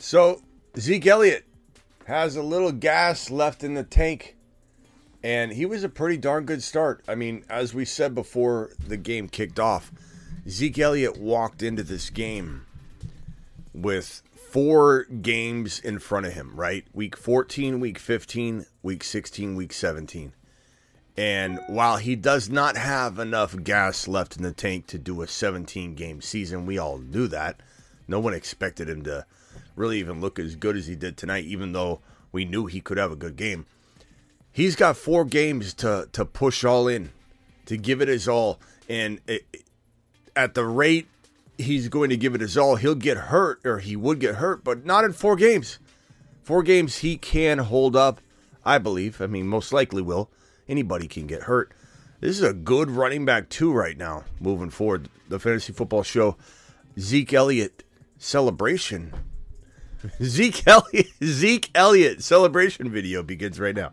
So Zeke Elliott has a little gas left in the tank, and he was a pretty darn good start. I mean, as we said before the game kicked off, Zeke Elliott walked into this game with four games in front of him, right? Week 14, week 15, week 16, week 17. And while he does not have enough gas left in the tank to do a 17 game season, we all knew that. No one expected him to really even look as good as he did tonight, even though we knew he could have a good game. He's got four games to to push all in, to give it his all, and it, at the rate he's going to give it his all, he'll get hurt or he would get hurt, but not in four games. Four games he can hold up, I believe. I mean, most likely will. Anybody can get hurt. This is a good running back too right now, moving forward. The fantasy football show, Zeke Elliott celebration Zeke Elliott, Zeke Elliott celebration video begins right now.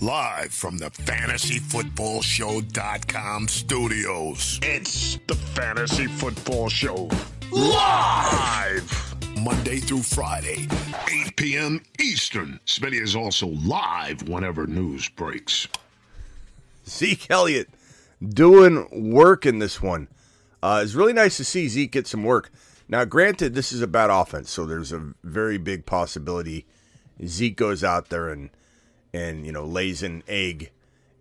Live from the fantasyfootballshow.com studios. It's the Fantasy Football Show. Live! Monday through Friday, 8 p.m. Eastern. Smitty is also live whenever news breaks. Zeke Elliott doing work in this one. Uh, it's really nice to see Zeke get some work. Now, granted, this is a bad offense, so there's a very big possibility Zeke goes out there and and you know lays an egg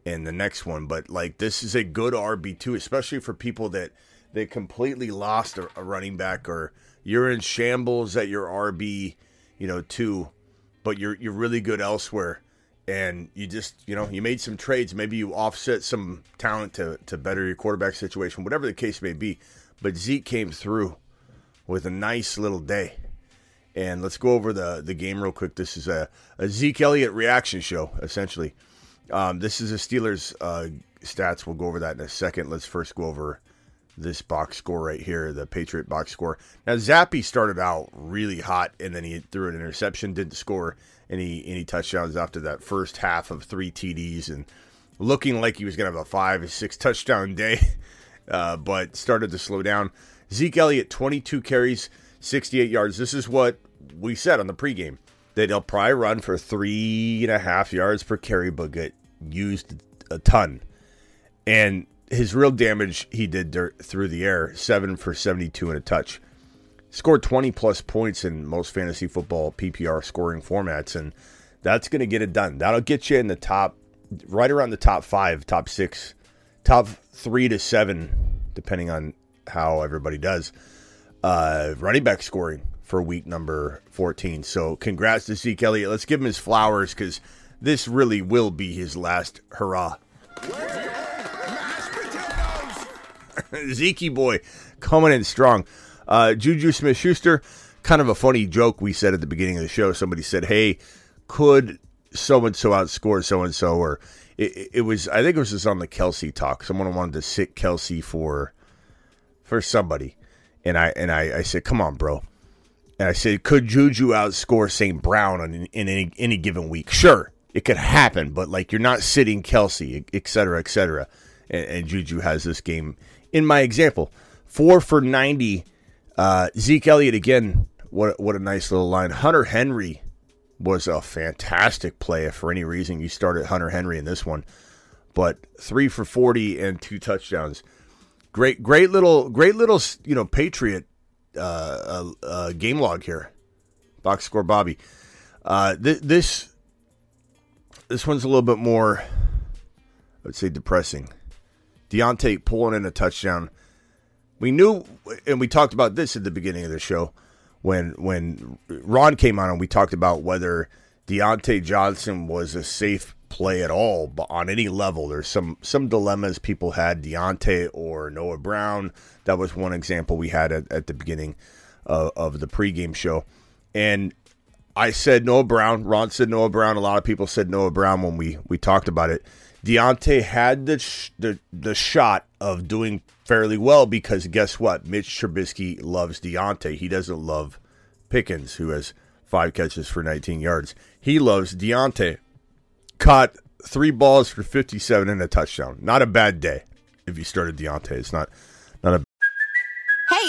in the next one. But like this is a good RB two, especially for people that that completely lost a, a running back or you're in shambles at your RB, you know, two, but you're you're really good elsewhere and you just you know you made some trades. Maybe you offset some talent to to better your quarterback situation whatever the case may be. But zeke came through with a nice little day. And let's go over the the game real quick. This is a, a zeke elliott reaction show essentially. Um, this is a steelers uh, stats. We'll go over that in a second. Let's first go over this box score right here the patriot box score. Now zappe started out really hot and then he threw an interception didn't score any any touchdowns after that first half of three TDs and looking like he was going to have a five six touchdown day, uh, but started to slow down. Zeke Elliott, 22 carries, 68 yards. This is what we said on the pregame that he'll probably run for three and a half yards per carry, but get used a ton. And his real damage he did through the air, seven for 72 and a touch scored 20 plus points in most fantasy football PPR scoring formats, and that's going to get it done. That'll get you in the top, right around the top five, top six, top three to seven, depending on how everybody does. Uh, running back scoring for week number 14. So congrats to Zeke Elliott. Let's give him his flowers because this really will be his last hurrah. Zeke boy coming in strong. Uh, Juju Smith Schuster, kind of a funny joke we said at the beginning of the show. Somebody said, Hey, could so and so outscore so and so? Or it, it, was, I think it was just on the Kelce talk. Someone wanted to sit Kelce for for somebody. And I and I, I said, Come on, bro. And I said, Could Juju outscore St. Brown in, in any, any given week? Sure, it could happen, but like you're not sitting Kelce, et cetera, et cetera. And, and Juju has this game in my example. Four for 90 uh, Zeke Elliott again. What what a nice little line. Hunter Henry was a fantastic play. If for any reason you started Hunter Henry in this one, but three for forty and two touchdowns. Great, great little, great little, you know, Patriot uh, uh, uh, game log here. Box score, Bobby. Uh, th- this this one's a little bit more, I would say, depressing. Diontae pulling in a touchdown. We knew, and we talked about this at the beginning of the show when when Ron came on and we talked about whether Diontae Johnson was a safe play at all but on any level. There's some some dilemmas people had Diontae or Noah Brown. That was one example we had at, at the beginning of, of the pregame show. And I said Noah Brown. Ron said Noah Brown. A lot of people said Noah Brown when we, we talked about it. Diontae had the, sh- the the shot of doing fairly well because guess what? Mitch Trubisky loves Diontae. He doesn't love Pickens, who has five catches for 19 yards. He loves Diontae. Caught three balls for 57 and a touchdown. Not a bad day if you started Diontae. It's not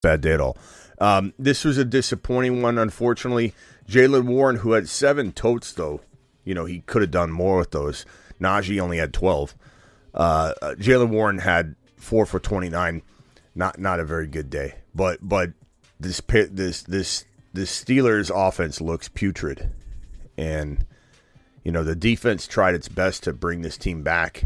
bad day at all. Um, this was a disappointing one, unfortunately. Jaylen Warren, who had seven totes, though, you know, he could have done more with those. Najee only had 12. Uh, uh, Jaylen Warren had four for 29. Not not a very good day. But but this this this this Steelers offense looks putrid. And you know, the defense tried its best to bring this team back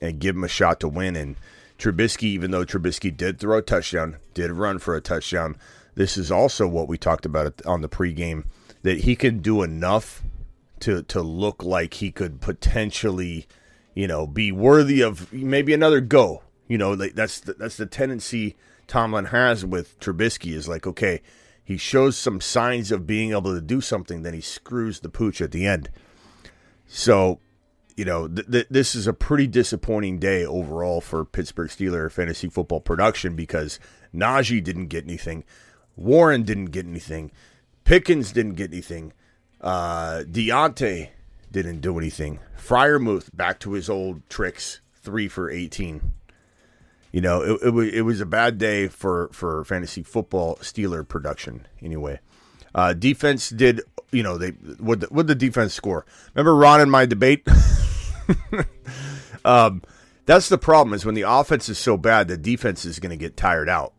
and give them a shot to win and Trubisky, even though Trubisky did throw a touchdown, did run for a touchdown, this is also what we talked about on the pregame that he can do enough to to look like he could potentially, you know, be worthy of maybe another go. You know, that's the, that's the tendency Tomlin has with Trubisky is like, okay, he shows some signs of being able to do something, then he screws the pooch at the end. So you know, th- th- this is a pretty disappointing day overall for Pittsburgh Steeler fantasy football production because Najee didn't get anything, Warren didn't get anything, Pickens didn't get anything, uh, Diontae didn't do anything. Freiermuth back to his old tricks, three for eighteen. You know, it, it was it was a bad day for for fantasy football Steeler production anyway. Uh, defense did, you know, they what the, what the defense score? Remember Ron and my debate? um, that's the problem is when the offense is so bad, the defense is going to get tired out.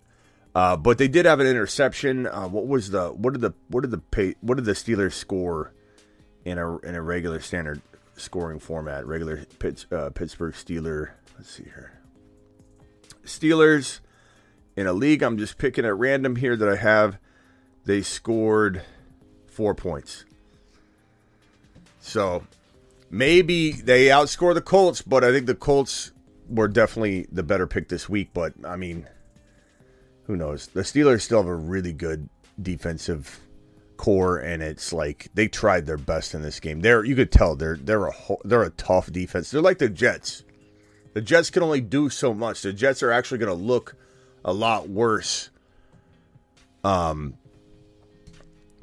Uh, but they did have an interception. Uh, what was the what did the what did the pay, what did the Steelers score in a in a regular standard scoring format? Regular Pitts, uh, Pittsburgh Steeler. Let's see here. Steelers in a league. I'm just picking at random here that I have. They scored four points. So maybe they outscore the Colts, but I think the Colts were definitely the better pick this week. But I mean, who knows? The Steelers still have a really good defensive core, and it's like they tried their best in this game. They're you could tell they're they're a they're a tough defense. They're like the Jets. The Jets can only do so much. The Jets are actually going to look a lot worse. Um,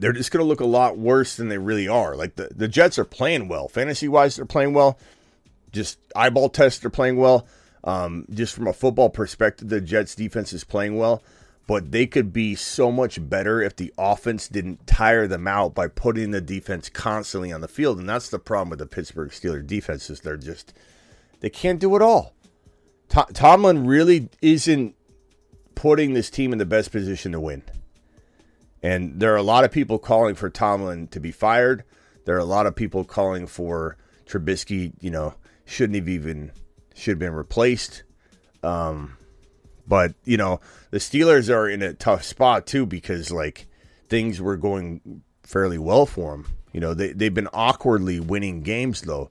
they're just going to look a lot worse than they really are. Like the, the Jets are playing well. Fantasy wise, they're playing well. Just eyeball test, they're playing well. Um, just from a football perspective, the Jets defense is playing well. But they could be so much better if the offense didn't tire them out by putting the defense constantly on the field. And that's the problem with the Pittsburgh Steelers defense is they're just they can't do it all. Tom, Tomlin really isn't putting this team in the best position to win. And there are a lot of people calling for Tomlin to be fired. There are a lot of people calling for Trubisky, you know, shouldn't have even should have been replaced. Um, But you know, the Steelers are in a tough spot too because like things were going fairly well for them. You know, they they've been awkwardly winning games though.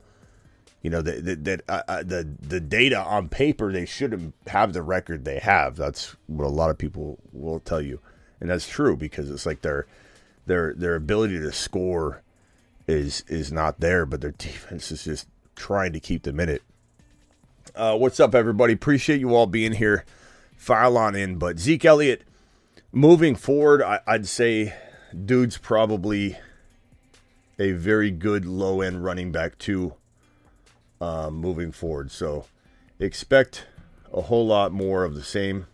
You know that that uh, uh, the the data on paper they shouldn't have the record they have. That's what a lot of people will tell you, and that's true because it's like their their their ability to score is is not there, but their defense is just trying to keep them in it. Uh, what's up, everybody? Appreciate you all being here. File on in, but Zeke Elliott moving forward, I, I'd say, dude's probably a very good low end running back too. Um, moving forward, so expect a whole lot more of the same.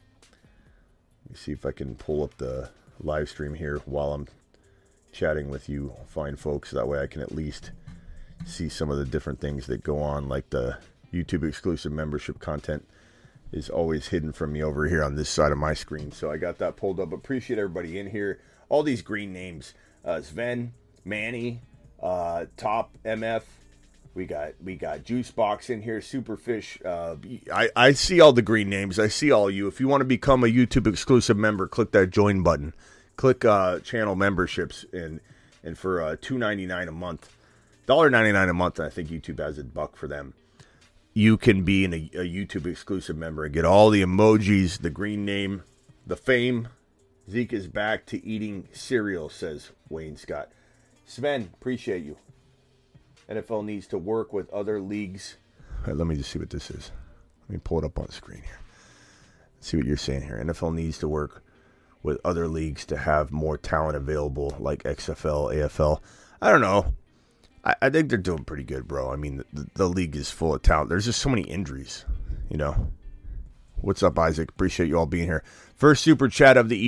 See if I can pull up the live stream here while I'm chatting with you fine folks. That way I can at least see some of the different things that go on, like the YouTube exclusive membership content is always hidden from me over here on this side of my screen. So I got that pulled up. Appreciate everybody in here. All these green names uh, Sven, Manny, uh, Top MF. We got we got Juicebox in here, Superfish. Uh, I I see all the green names. I see all you. If you want to become a YouTube exclusive member, click that join button. Click uh, channel memberships and and for uh, two ninety nine a month, dollar ninety nine a month. I think YouTube has a buck for them. You can be a, a YouTube exclusive member and get all the emojis, the green name, the fame. Zeke is back to eating cereal, says Wayne Scott. Sven, appreciate you. NFL needs to work with other leagues. Right, let me just see what this is. Let me pull it up on the screen here. See what you're saying here. NFL needs to work with other leagues to have more talent available, like XFL, AFL. I don't know. I, I think they're doing pretty good, bro. I mean, the, the league is full of talent. There's just so many injuries, you know. What's up, Isaac? Appreciate you all being here. First super chat of the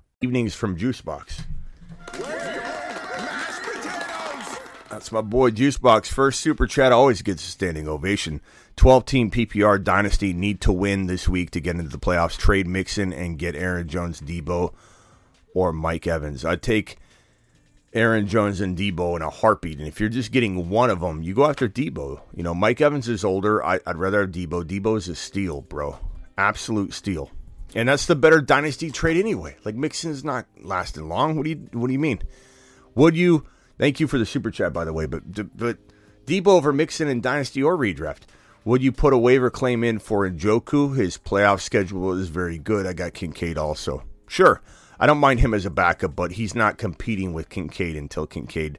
evenings from Juicebox. That's my boy Juicebox. First super chat always gets a standing ovation. 12 team PPR dynasty need to win this week to get into the playoffs. Trade Mixon and get Aaron Jones, Deebo, or Mike Evans. I'd take Aaron Jones and Deebo in a heartbeat. And if you're just getting one of them, you go after Deebo. You know, Mike Evans is older. I, would rather have Deebo. Deebo is a steal, bro. Absolute steal. And that's the better dynasty trade anyway. Like Mixon's not lasting long. What do you What do you mean? Would you? Thank you for the super chat, by the way. But but Deebo over Mixon in dynasty or redraft. Would you put a waiver claim in for Njoku? His playoff schedule is very good. I got Kincaid also. Sure, I don't mind him as a backup, but he's not competing with Kincaid until Kincaid,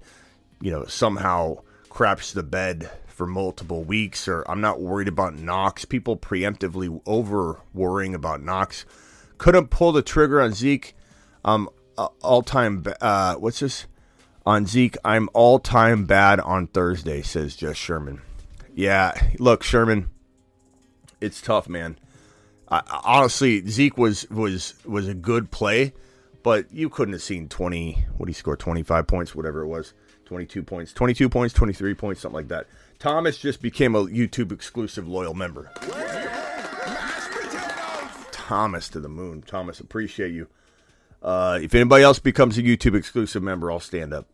you know, somehow craps the bed for multiple weeks. Or I'm not worried about Knox. People preemptively over worrying about Knox. Couldn't pull the trigger on Zeke. Um, all time. Uh, what's this? On Zeke, I'm all time bad on Thursday, says Jess Sherman. Yeah, look, Sherman, it's tough, man. I, honestly, Zeke was was was a good play, but you couldn't have seen 20. What he scored 25 points, whatever it was, 22 points, 22 points, 23 points, something like that. Thomas just became a YouTube exclusive loyal member. Thomas to the moon. Thomas, appreciate you. Uh, if anybody else becomes a YouTube exclusive member, I'll stand up.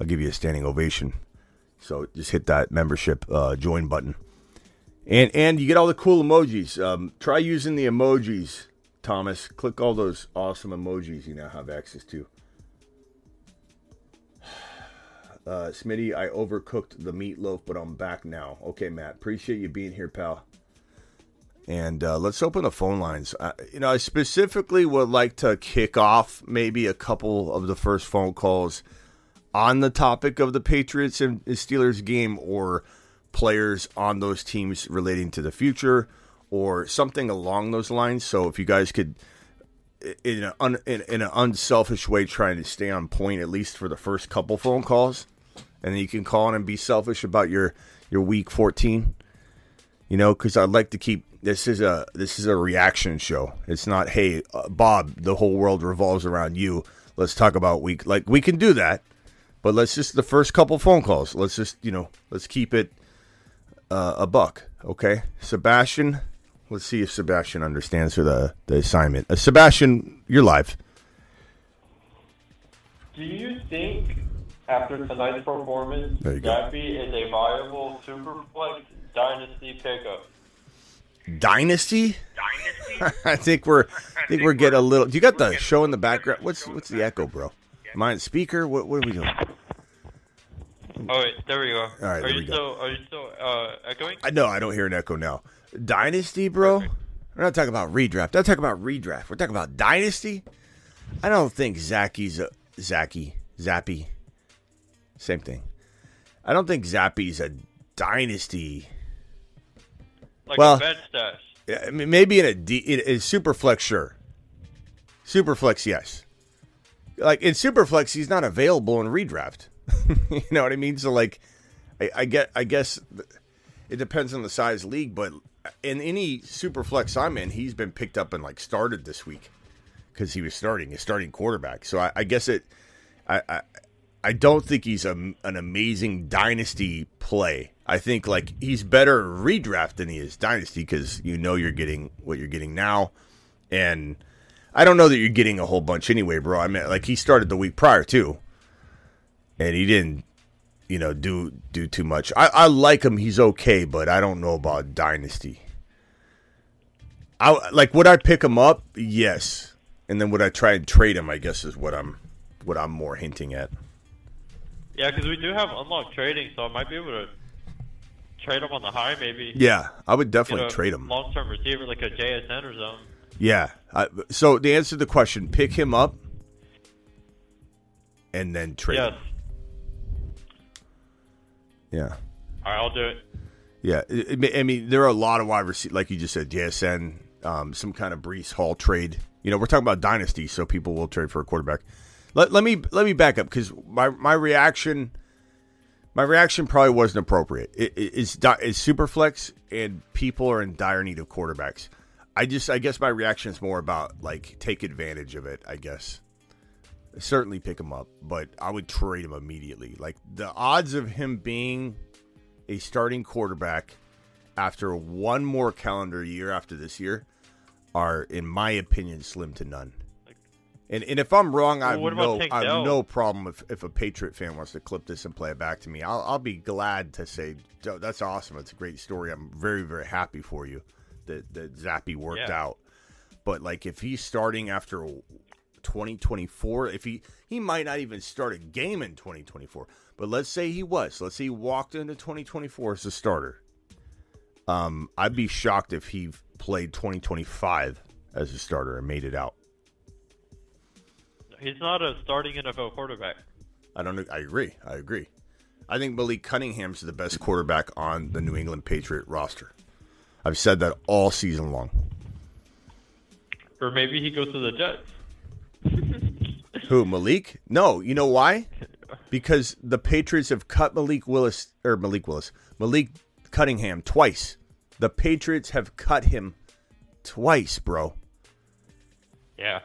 I'll give you a standing ovation. So just hit that membership uh, join button, and and you get all the cool emojis. Um, try using the emojis, Thomas. Click all those awesome emojis you now have access to. Uh, Smitty, I overcooked the meatloaf, but I'm back now. Okay, Matt, appreciate you being here, pal. And uh, let's open the phone lines. Uh, you know, I specifically would like to kick off maybe a couple of the first phone calls on the topic of the Patriots and Steelers game or players on those teams relating to the future or something along those lines. So if you guys could, in an, un, in, in an unselfish way, trying to stay on point at least for the first couple phone calls, and then you can call in and be selfish about your your week 14. You know, because I'd like to keep this is a this is a reaction show. It's not hey uh, Bob, the whole world revolves around you. Let's talk about week like we can do that, but let's just the first couple phone calls. Let's just you know let's keep it uh, a buck. Okay, Sebastian. Let's see if Sebastian understands for the the assignment. Uh, Sebastian, you're live. Do you think after tonight's performance, There you go. Zappe is a viable superflex dynasty pickup? Dynasty. Dynasty. I think we're I think we're getting a little. Do you got the show in the background? What's what's the echo, bro? Mine speaker. What what are we doing? All right, there we go. All right, are there you we go. still are you still uh, echoing? I know I don't hear an echo now. Dynasty, bro. We're not talking about redraft. I'm talking about redraft. We're talking about dynasty. I don't think Zacky's a Zacky Zappe. Same thing. I don't think Zappe's a dynasty. Like well- a bench stash. I mean, maybe in a D, in, in Superflex, sure. Superflex, yes. Like in Superflex, he's not available in redraft. you know what I mean? So like, I, I get, I guess it depends on the size league, but in any Superflex I'm in, he's been picked up and like started this week because he was starting, a starting quarterback. So I, I guess it, I, I, I don't think he's a, an amazing dynasty play. I think like he's better redraft than he is dynasty because you know you're getting what you're getting now, and I don't know that you're getting a whole bunch anyway, bro. I mean, like he started the week prior too, and he didn't, you know, do do too much. I, I like him; he's okay, but I don't know about dynasty. I like would I pick him up? Yes, and then would I try and trade him? I guess is what I'm what I'm more hinting at. Yeah, because we do have unlocked trading, so I might be able to trade him on the high, maybe. Yeah, I would definitely Get a trade him. Long-term receiver like a JSN or something. Yeah. I, so to answer the question, pick him up and then trade Yes. him. Yeah. All right, I'll do it. Yeah. I mean, there are a lot of wide receivers, like you just said, JSN, um, some kind of Breece Hall trade. You know, we're talking about dynasty, so people will trade for a quarterback. Let, let me let me back up because my my reaction, my reaction probably wasn't appropriate. It, it, it's it's super flex, and people are in dire need of quarterbacks. I just I guess my reaction is more about like take advantage of it. I guess certainly pick him up, but I would trade him immediately. Like the odds of him being a starting quarterback after one more calendar year after this year are, in my opinion, slim to none. And and if I'm wrong, I have Well, no I have no problem if, if a Patriot fan wants to clip this and play it back to me. I'll I'll be glad to say that's awesome. It's a great story. I'm very very happy for you that that Zappe worked Yeah. out. But like if he's starting after 2024, if he he might not even start a game in 2024. But let's say he was. Let's say he walked into 2024 as a starter. Um, I'd be shocked if he played 2025 as a starter and made it out. He's not a starting NFL quarterback. I don't. I agree. I agree. I think Malik Cunningham's the best quarterback on the New England Patriot roster. I've said that all season long. Or maybe he goes to the Jets. Who Malik? No, you know why? Because the Patriots have cut Malik Willis or Malik Willis, Malik Cunningham twice. The Patriots have cut him twice, bro. Yeah.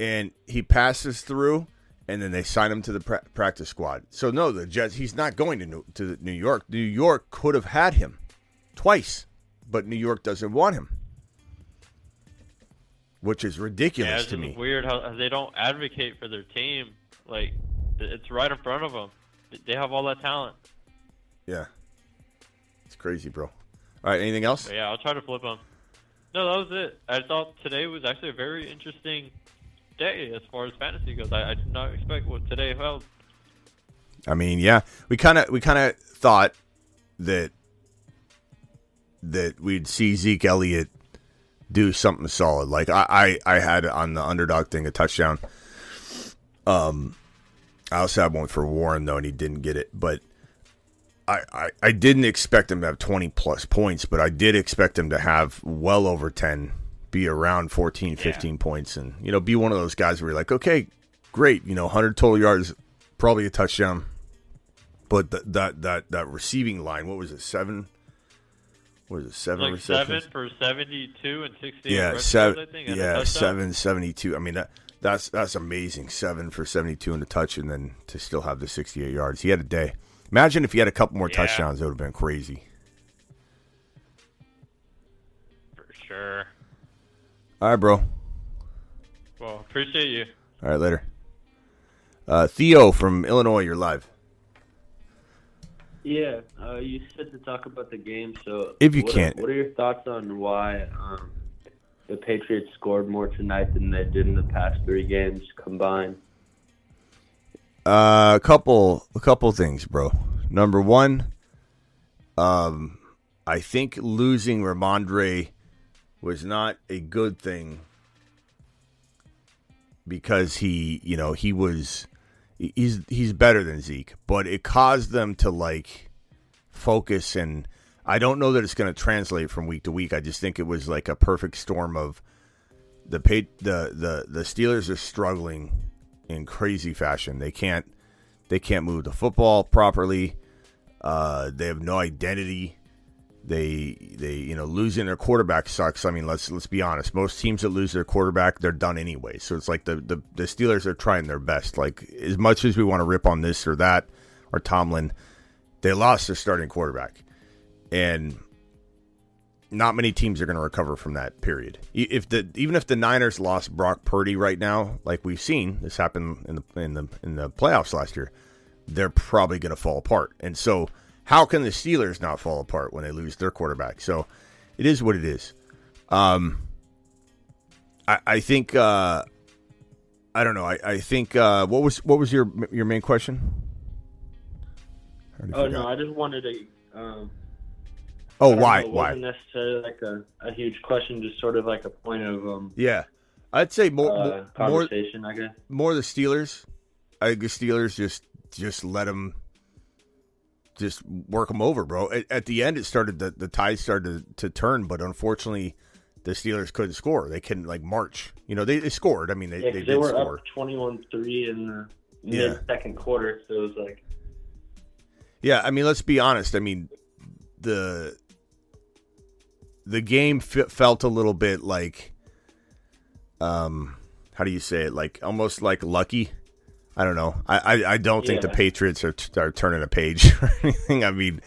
And he passes through, and then they sign him to the pra- practice squad. So no, the Jets. He's not going to New, to New York. New York could have had him twice, but New York doesn't want him, which is ridiculous it's to me. weird how, they don't advocate for their team. Like, it's right in front of them. They have all that talent. Yeah, it's crazy, bro. All right, anything else? Yeah, I'll try to flip them. No, that was it. I thought today was actually a very interesting day as far as fantasy goes. I, I did not expect what today held. I mean, yeah, we kind of we kind of thought that that we'd see Zeke Elliott do something solid. Like I, I, I had on the underdog thing a touchdown. Um, I also had one for Warren though, and he didn't get it. But I, I, I didn't expect him to have twenty plus points, but I did expect him to have well over ten, be around 14, 15 points, and you know, be one of those guys where you're like, okay, great, you know, hundred total yards, probably a touchdown. But th- that that that receiving line, what was it, seven? what is it, seven like receptions? seven for seventy-two and sixty. yeah, seven. seven. I think, Yeah, seven seventy-two. I mean that that's that's amazing. Seven for seventy-two in the touch, and then to still have the sixty-eight yards. He had a day. Imagine if he had a couple more Yeah. touchdowns, it would have been crazy. for sure. All right, bro. Well, appreciate you. All right, later. Uh, Theo from Illinois, you're live. Yeah, uh, you said to talk about the game, so If you what can't. Are, what are your thoughts on why um, the Patriots scored more tonight than they did in the past three games combined? Uh, a couple, a couple things, bro. Number one, um, I think losing Rhamondre was not a good thing because he, you know, he was he's he's better than Zeke, but it caused them to like focus and I don't know that it's going to translate from week to week. I just think it was like a perfect storm of the pay, the the the Steelers are struggling in crazy fashion. They can't they can't move the football properly. Uh, they have no identity. They they you know losing their quarterback sucks. I mean let's let's be honest. Most teams that lose their quarterback they're done anyway. So it's like the the, the Steelers are trying their best. Like as much as we want to rip on this or that or Tomlin, they lost their starting quarterback, and not many teams are going to recover from that period. If the even if the Niners lost Brock Purdy right now, like we've seen this happen in the in the in the playoffs last year, they're probably going to fall apart. And so, how can the Steelers not fall apart when they lose their quarterback? So, it is what it is. Um, I, I think uh, I don't know. I, I think uh, what was what was your your main question? Oh forgot. no, I just wanted to. Um, Oh, why know, it why? wasn't necessarily like a, a huge question, just sort of like a point of um, Yeah, I'd say more uh, more, more I guess. more the Steelers. I think the Steelers just just let them just work them over, bro. At, at the end, it started the the tide started to, to turn, but unfortunately, the Steelers couldn't score. They couldn't like march. You know, they, they scored. I mean, they Yeah, they they, did were score. up twenty-one-three in the Yeah. mid second quarter, so it was like Yeah, I mean, let's be honest. I mean, the the game f- felt a little bit like, um, how do you say it? Like almost like lucky. I don't know. I I, I don't think the Patriots are, t- are turning a page or anything. I mean,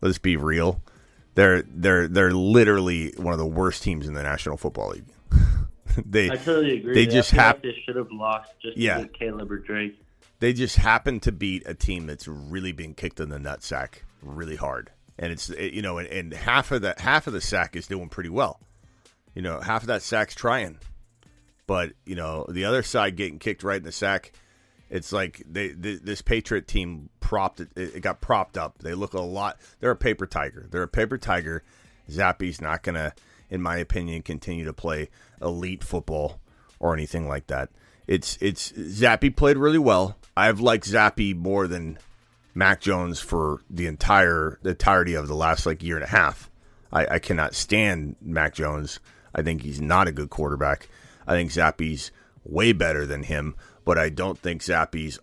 let's be real. They're they're they're literally one of the worst teams in the National Football League. they I totally agree. They just feel like they should have lost just Yeah. Caleb or Drake. they just happen to beat a team that's really being kicked in the nutsack really hard, and it's it- you know, and, and half of that half of the sack is doing pretty well. You know, half of that sack's trying, but you know, the other side getting kicked right in the sack. It's like they th- this Patriot team propped it, it got propped up. They look a lot. They're a paper tiger. They're a paper tiger. Zappe's not gonna, in my opinion, continue to play elite football or anything like that. It's it's Zappe played really well. I've liked Zappe more than Mac Jones for the entire the entirety of the last like year and a half. I, I cannot stand Mac Jones. I think he's not a good quarterback. I think Zappe's way better than him, but I don't think Zappe's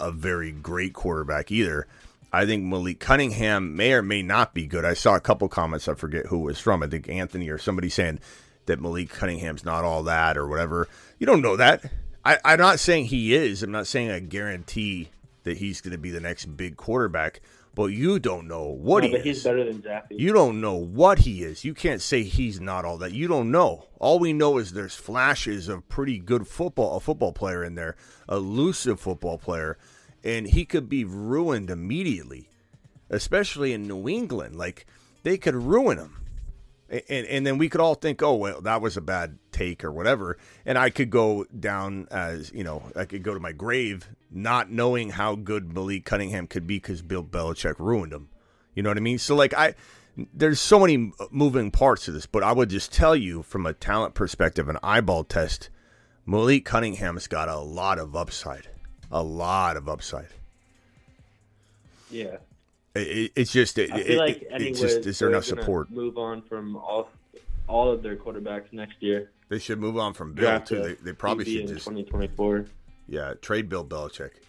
a very great quarterback either. I think Malik Cunningham may or may not be good. I saw a couple comments. I forget who was from. I think Anthony or somebody saying that Malik Cunningham's not all that or whatever. You don't know that. I, I'm not saying he is. I'm not saying I guarantee that he's going to be the next big quarterback. But you don't know what No, he but is. he's better than. You don't know what he is. You can't say he's not all that. You don't know. All we know is there's flashes of pretty good football, a football player in there, elusive football player, and he could be ruined immediately, especially in New England. Like they could ruin him. And, and then we could all think, oh well, that was a bad take or whatever, and I could go down as you know, I could go to my grave not knowing how good Malik Cunningham could be because Bill Belichick ruined him. You know what I mean? So like I, there's so many moving parts to this, but I would just tell you from a talent perspective, an eyeball test, Malik Cunningham's got a lot of upside, a lot of upside. yeah. It, it- it's just, it, I feel like it- just, is there enough support? Move on from all all of their quarterbacks next year. They should move on from Bill Draft too. They, they probably should just, 2024. yeah, trade Bill Belichick.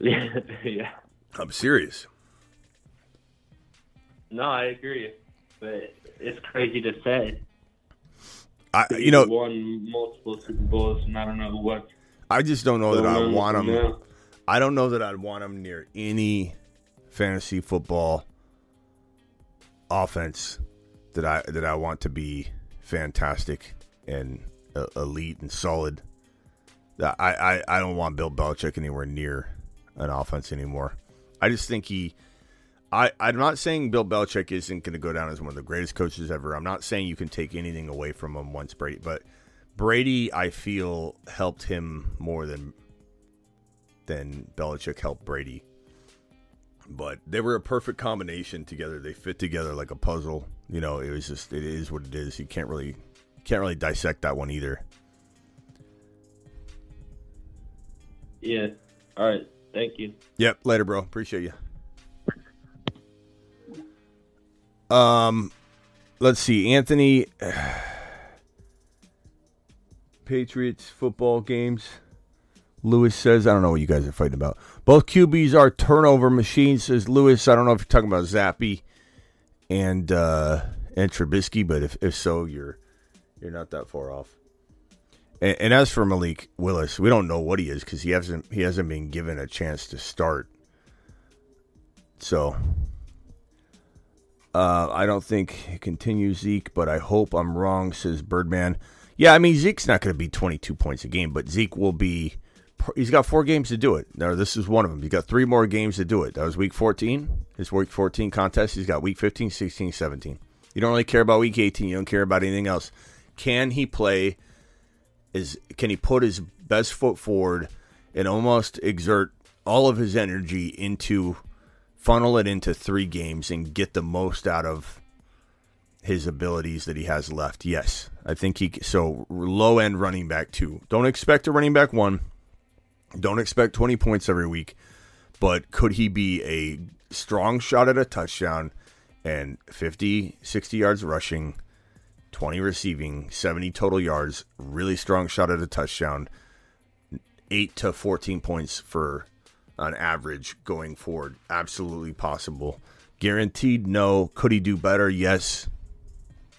Yeah, yeah. I'm serious. No, I agree. but it's crazy to say. I, you know, won multiple Super Bowls, and I don't know what. I just don't know that I want now. I don't know that I'd want him near any fantasy football offense that I that I want to be fantastic and uh, elite and solid. I, I I don't want Bill Belichick anywhere near an offense anymore. I just think he. I, I'm not saying Bill Belichick isn't going to go down as one of the greatest coaches ever. I'm not saying you can take anything away from him once Brady, but Brady, I feel, helped him more than than Belichick helped Brady. But they were a perfect combination together. They fit together like a puzzle. You know, it was just it is what it is. You can't really can't really dissect that one either. Yeah. All right. Thank you. Yep. Later, bro. Appreciate you. Um, let's see. Anthony, Patriots football games. Lewis says, I don't know what you guys are fighting about. Both QBs are turnover machines, says Lewis. I don't know if you're talking about Zappe and uh, and Trubisky, but if, if so, you're you're not that far off. And, and as for Malik Willis, we don't know what he is because he hasn't he hasn't been given a chance to start. So uh, I don't think it continues Zeke, but I hope I'm wrong, says Birdman. Yeah, I mean Zeke's not going to be 22 points a game, but Zeke will be. He's got four games to do it. Now this is one of them. He's got three more games to do it. That was week 14, his week 14 contest. He's got week 15, 16, 17. You don't really care about week 18. You don't care about anything else. Can he play? Is can he put his best foot forward and almost exert all of his energy into funnel it into three games and get the most out of his abilities that he has left. Yes, I think he so low end running back two. Don't expect a running back one. Don't expect 20 points every week, but could he be a strong shot at a touchdown and 50, 60 yards rushing, 20 receiving, 70 total yards, really strong shot at a touchdown, 8 to 14 points for on average going forward. Absolutely possible. Guaranteed no. Could he do better? Yes.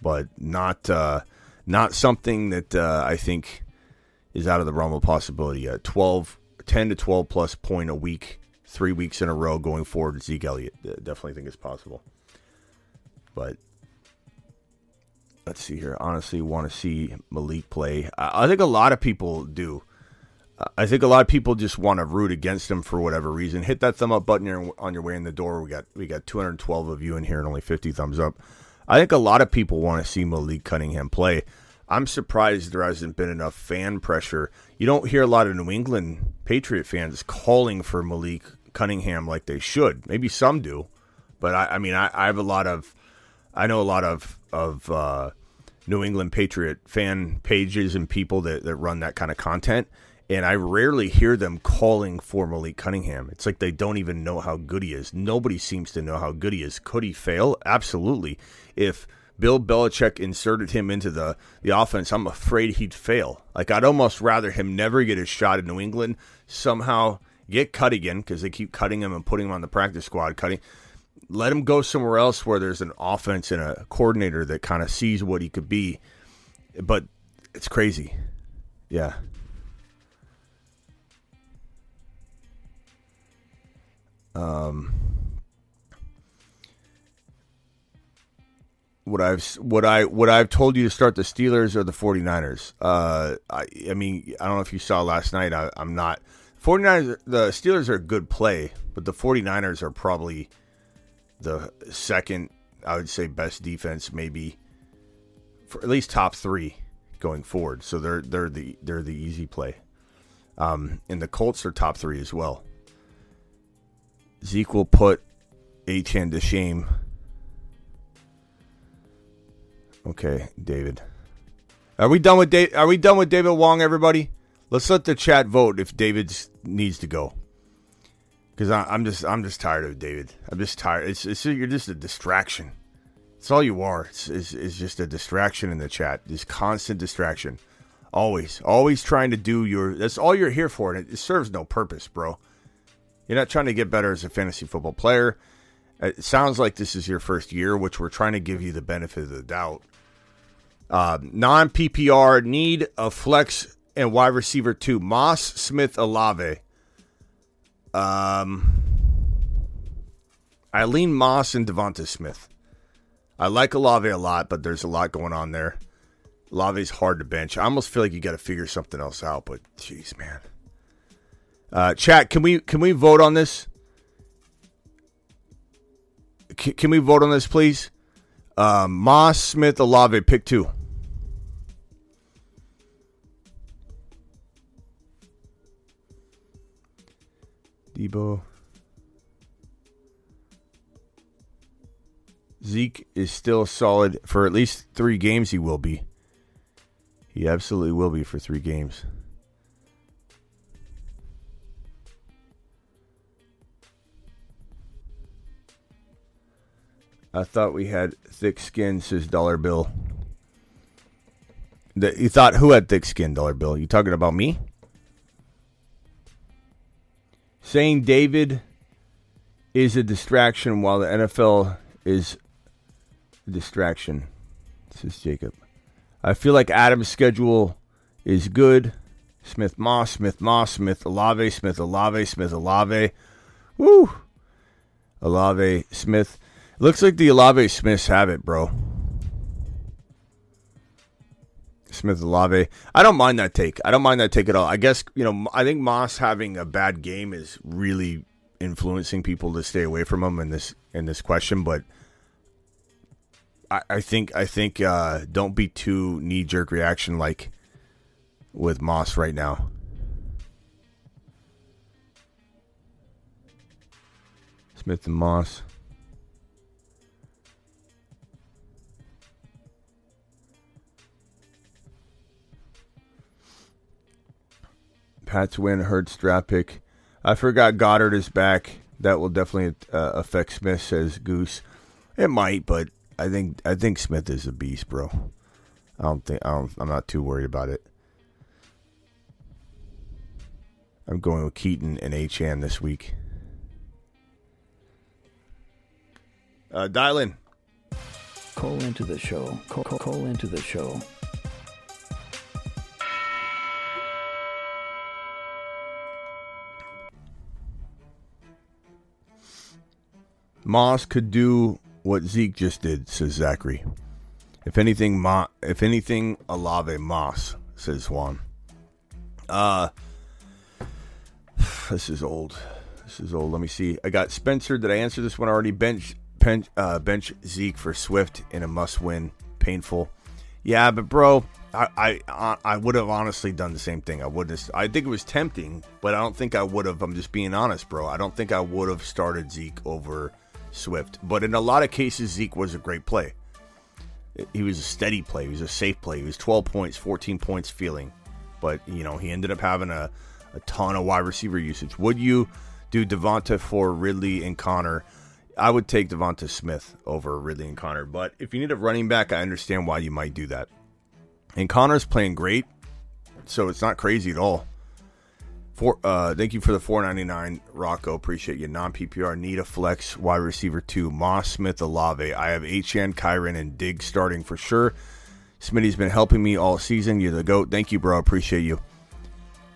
But not uh, not something that uh, I think is out of the realm of possibility. Uh, 12, 10 to 12 plus point a week, three weeks in a row going forward. Zeke Elliott definitely think it's possible. But let's see here. Honestly, want to see Malik play. I, I think a lot of people do. I think a lot of people just want to root against him for whatever reason. Hit that thumb up button on your way in the door. We got we got 212 of you in here and only 50 thumbs up. I think a lot of people want to see Malik Cunningham play. I'm surprised there hasn't been enough fan pressure. You don't hear a lot of New England Patriot fans calling for Malik Cunningham like they should. Maybe some do, but I, I mean, I, I have a lot of, I know a lot of of uh, New England Patriot fan pages and people that, that run that kind of content and I rarely hear them calling for Malik Cunningham. It's like they don't even know how good he is. Nobody seems to know how good he is. Could he fail? Absolutely. If Bill Belichick inserted him into the, the offense, I'm afraid he'd fail. Like, I'd almost rather him never get a shot in New England, somehow get cut again, because they keep cutting him and putting him on the practice squad, cutting. Let him go somewhere else where there's an offense and a coordinator that kind of sees what he could be. But it's crazy. Yeah. Um, what I've what I what I've told you to start the Steelers or the 49ers. Uh, I I mean I don't know if you saw last night. I, I'm not 49ers. The Steelers are a good play, but the 49ers are probably the second. I would say best defense, maybe for at least top three going forward. So they're they're the they're the easy play. Um, and the Colts are top three as well. Zeke will put Achane to shame. Okay, David. Are we done with da- Are we done with David Wong? Everybody, let's let the chat vote if David needs to go. Because I'm just I'm just tired of David. I'm just tired. It's, it's you're just a distraction. It's all you are. It's, it's, it's just a distraction in the chat. This constant distraction. Always, always trying to do your. That's all you're here for, and it, it serves no purpose, bro. You're not trying to get better as a fantasy football player. It sounds like this is your first year, which we're trying to give you the benefit of the doubt. Uh, non PPR need a flex and wide receiver two. Moss, Smith, Olave. Um, Eileen Moss and Devonta Smith. I like Olave a lot, but there's a lot going on there. Olave's hard to bench. I almost feel like you got to figure something else out, but jeez, man. Uh, chat, can we can we vote on this? C- can we vote on this, please? Um, Moss, Smith, Olave, pick two. Deebo. Zeke is still solid for at least three games. He will be. He absolutely will be for three games. I thought we had thick skin, says Dollar Bill. You thought who had thick skin, Dollar Bill? You talking about me? Saying David is a distraction while the NFL is a distraction, says Jacob. I feel like Adams' schedule is good. Smith Moss, Smith Moss, Smith Olave, Smith Olave, Smith Olave. Woo! Olave, Smith. Looks like the Olave Smiths have it, bro. Smith Olave. I don't mind that take. I don't mind that take at all. I guess, you know, I think Moss having a bad game is really influencing people to stay away from him in this in this question, but I, I think I think uh, don't be too knee jerk reaction like with Moss right now. Smith and Moss. Pats win, Hurts draft pick. I forgot Goedert is back. That will definitely uh, affect Smith, says Goose. It might, but I think I think Smith is a beast, bro. I don't think I don't, I'm not too worried about it. I'm going with Keaton and Achane this week. Uh, dial in. Call into the show. Call, call, call into the show. Moss could do what Zeke just did, says Zachary. If anything, Mo- if anything, Olave Moss, says Juan. Uh, this is old. This is old. Let me see. I got Spencer. Did I answer this one already? Bench, bench, uh, bench Zeke for Swift in a must-win. Painful. Yeah, but bro, I I I would have honestly done the same thing. I would have. I think it was tempting, but I don't think I would have. I'm just being honest, bro. I don't think I would have started Zeke over Swift. But in a lot of cases, Zeke was a great play. He was a steady play. He was a safe play. He was 12 points, 14 points feeling. But, you know, he ended up having a, a ton of wide receiver usage. Would you do Devonta for Ridley and Connor? I would take Devonta Smith over Ridley and Connor. But if you need a running back, I understand why you might do that. And Connor's playing great, so it's not crazy at all. For uh, thank you for the four ninety nine, Rocco. Appreciate you. Non PPR need a flex wide receiver two. Moss Smith Olave. I have Achane, Kyren, and Dig starting for sure. Smitty's been helping me all season. You're the goat. Thank you, bro. Appreciate you.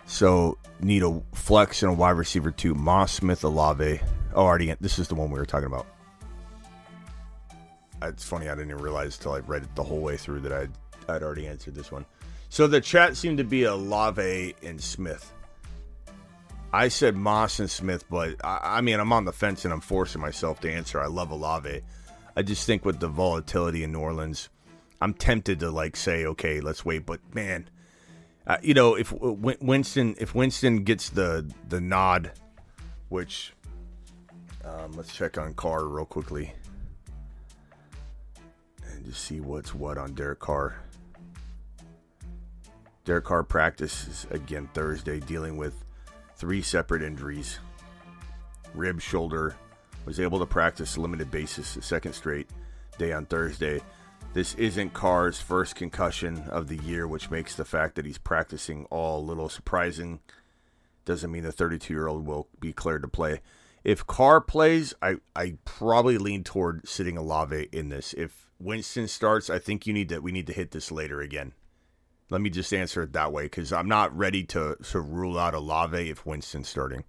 So need a flex and a wide receiver two. Moss Smith Olave. Oh, already. This is the one we were talking about. It's funny. I didn't even realize until I read it the whole way through that I'd I'd already answered this one. So the chat seemed to be Olave and Smith. I said Moss and Smith, but I, I, mean, I'm on the fence and I'm forcing myself to answer. I love Olave. I just think with the volatility in New Orleans, I'm tempted to like say, okay, let's wait. But man, uh, you know, if Winston, if Winston gets the the nod, which um, let's check on Carr real quickly and just see what's what on Derek Carr. Derek Carr practices again Thursday, dealing with three separate injuries rib, shoulder, was able to practice limited basis the second straight day on Thursday. This isn't Carr's first concussion of the year, which makes the fact that he's practicing all a little surprising. Doesn't mean the 32 year old will be cleared to play. If Carr plays, I I probably lean toward sitting Olave in this. If Winston starts, I think you need to we need to hit this later again. Let me just answer it that way because I'm not ready to to rule out Olave if Winston's starting.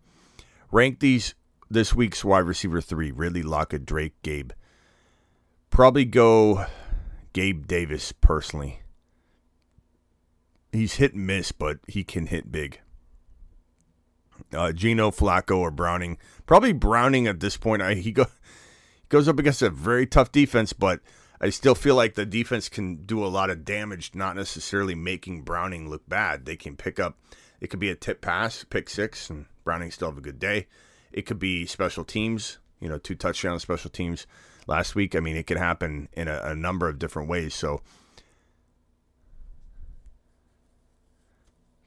Rank these this week's wide receiver three: Ridley, Lockett, Drake, Gabe. Probably go Gabe Davis personally. He's hit and miss, but he can hit big. Uh, Gino Flacco or Browning. Probably Browning at this point. I, he go, goes up against a very tough defense, but I still feel like the defense can do a lot of damage, not necessarily making Browning look bad. They can pick up, it could be a tip pass, pick six, and Browning still have a good day. It could be special teams, you know, two touchdown special teams last week. I mean, it could happen in a, a number of different ways. So,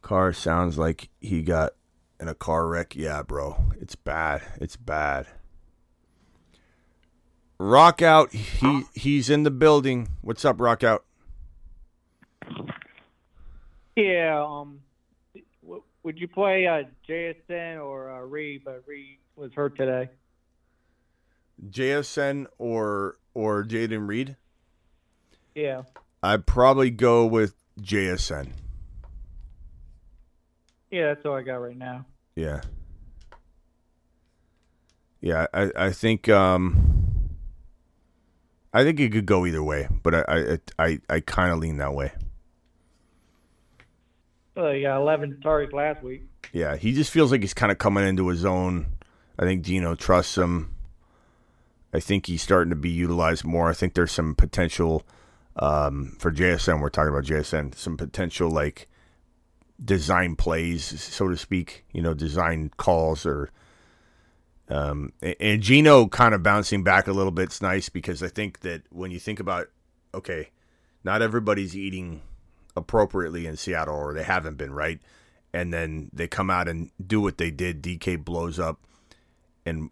Carr sounds like he got in a car wreck. Yeah, bro. It's bad. It's bad. Rock out. He he's in the building. What's up, Rock out? Yeah. Um. w- Would you play uh, JSN or uh, Reed? But Reed was hurt today. JSN or or Jayden Reed? Yeah. I'd probably go with JSN. Yeah, that's all I got right now. Yeah. Yeah, I, I think um I think it could go either way, but I I I, I kind of lean that way. Well, he got 11 targets last week. Yeah, he just feels like he's kind of coming into his own. I think Gino trusts him. I think he's starting to be utilized more. I think there's some potential um, for JSN. We're talking about JSN. Some potential like design plays, so to speak. You know, design calls or. Um, and- Gino kind of bouncing back a little bit's nice because I think that when you think about, okay, not everybody's eating appropriately in Seattle, or they haven't been, right? And then they come out and do what they did. DK blows up, and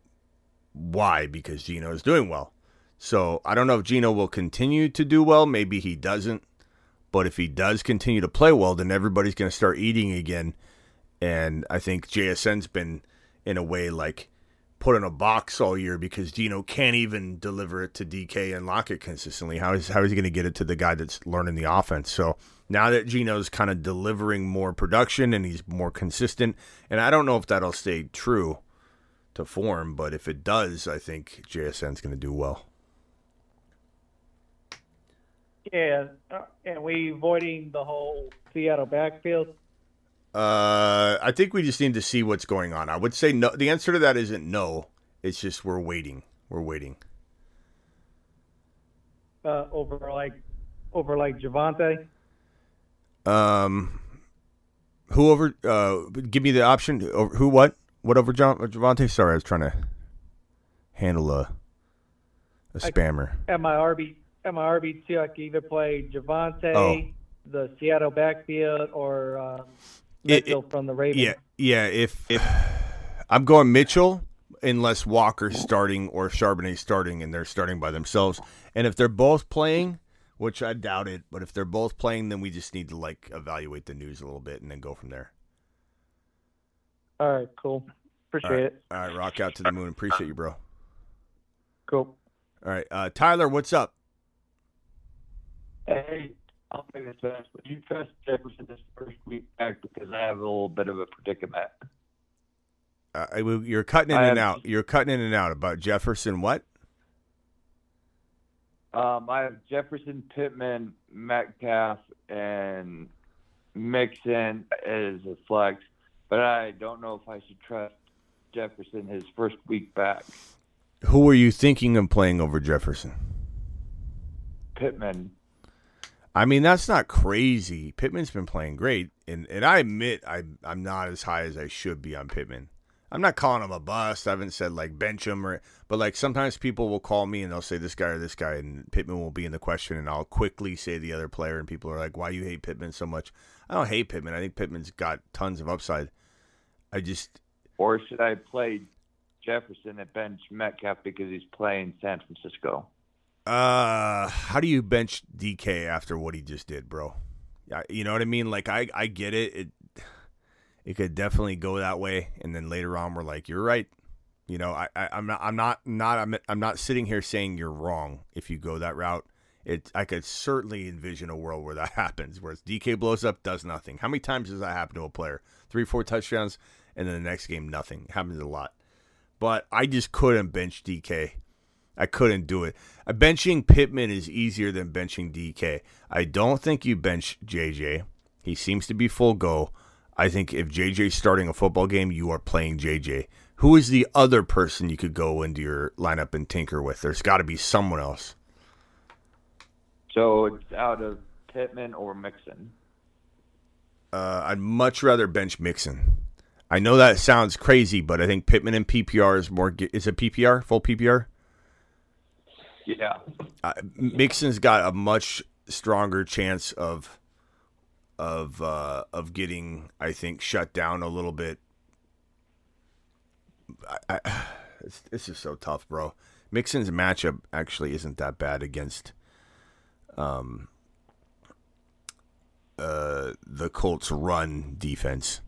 why? Because Gino is doing well. So I don't know if Gino will continue to do well. Maybe he doesn't. But if he does continue to play well, then everybody's going to start eating again. And I think JSN's been, in a way, like put in a box all year because Gino can't even deliver it to DK and Lockett consistently. How is how is he going to get it to the guy that's learning the offense? So now that Gino's kind of delivering more production and he's more consistent, and I don't know if that'll stay true to form, but if it does, I think JSN's going to do well. Yeah, uh, and we avoiding the whole Seattle backfield. Uh, I think we just need to see what's going on. I would say no. The answer to that isn't no. It's just we're waiting. We're waiting. uh, over like over like Javonte. Um, who over? Uh, give me the option. Over, who? What? What over John Javonte? Sorry, I was trying to handle a a spammer. At my RB at my RB two, I could either play Javonte, Oh. the Seattle backfield, or um, It- from the Ravens. Yeah, yeah. If if I'm going Mitchell, unless Walker's starting or Charbonnet starting, and they're starting by themselves, and if they're both playing, which I doubt it, but if they're both playing, then we just need to like evaluate the news a little bit and then go from there. All right, cool. Appreciate All right, it. all right, rock out to the moon. Appreciate you, bro. Cool. All right, uh, Tyler, what's up? Hey, I'll make this fast. Would you trust Jefferson this first week back because I have a little bit of a predicament. Uh, you're cutting in I and have- out. You're cutting in and out about Jefferson. What? Um, I have Jefferson, Pittman, Metcalf, and Mixon as a flex, but I don't know if I should trust Jefferson his first week back. Who are you thinking of playing over Jefferson? Pittman. I mean, that's not crazy. Pittman's been playing great, and and I admit I I'm not as high as I should be on Pittman. I'm not calling him a bust. I haven't said like bench him or, but like sometimes people will call me and they'll say this guy or this guy, and Pittman will be in the question, and I'll quickly say the other player, and people are like, "Why you hate Pittman so much?" I don't hate Pittman. I think Pittman's got tons of upside. I just Or should I play Jefferson at bench Metcalf because he's playing San Francisco? Uh, how do you bench DK after what he just did, bro? Yeah, you know what I mean. Like I, I get it. It, it could definitely go that way, and then later on, we're like, you're right. You know, I, I I'm not I'm not not I'm, I'm not sitting here saying you're wrong if you go that route. It I could certainly envision a world where that happens, where DK blows up, does nothing. How many times does that happen to a player? Three, four touchdowns, and then the next game nothing. It happens a lot. But I just couldn't bench DK. I couldn't do it. Uh, benching Pittman is easier than benching DK. I don't think you bench JJ. He seems to be full go. I think if JJ's starting a football game, you are playing JJ. Who is the other person you could go into your lineup and tinker with? There's got to be someone else. So it's out of Pittman or Mixon. Uh, I'd much rather bench Mixon. I know that sounds crazy, but I think Pittman and PPR is more. Is it PPR full PPR? Yeah. Uh, Mixon's got a much stronger chance of of uh, of getting, I think, shut down a little bit. I, I, it's, this is so tough, bro. Mixon's matchup actually isn't that bad against um, uh, the Colts' run defense,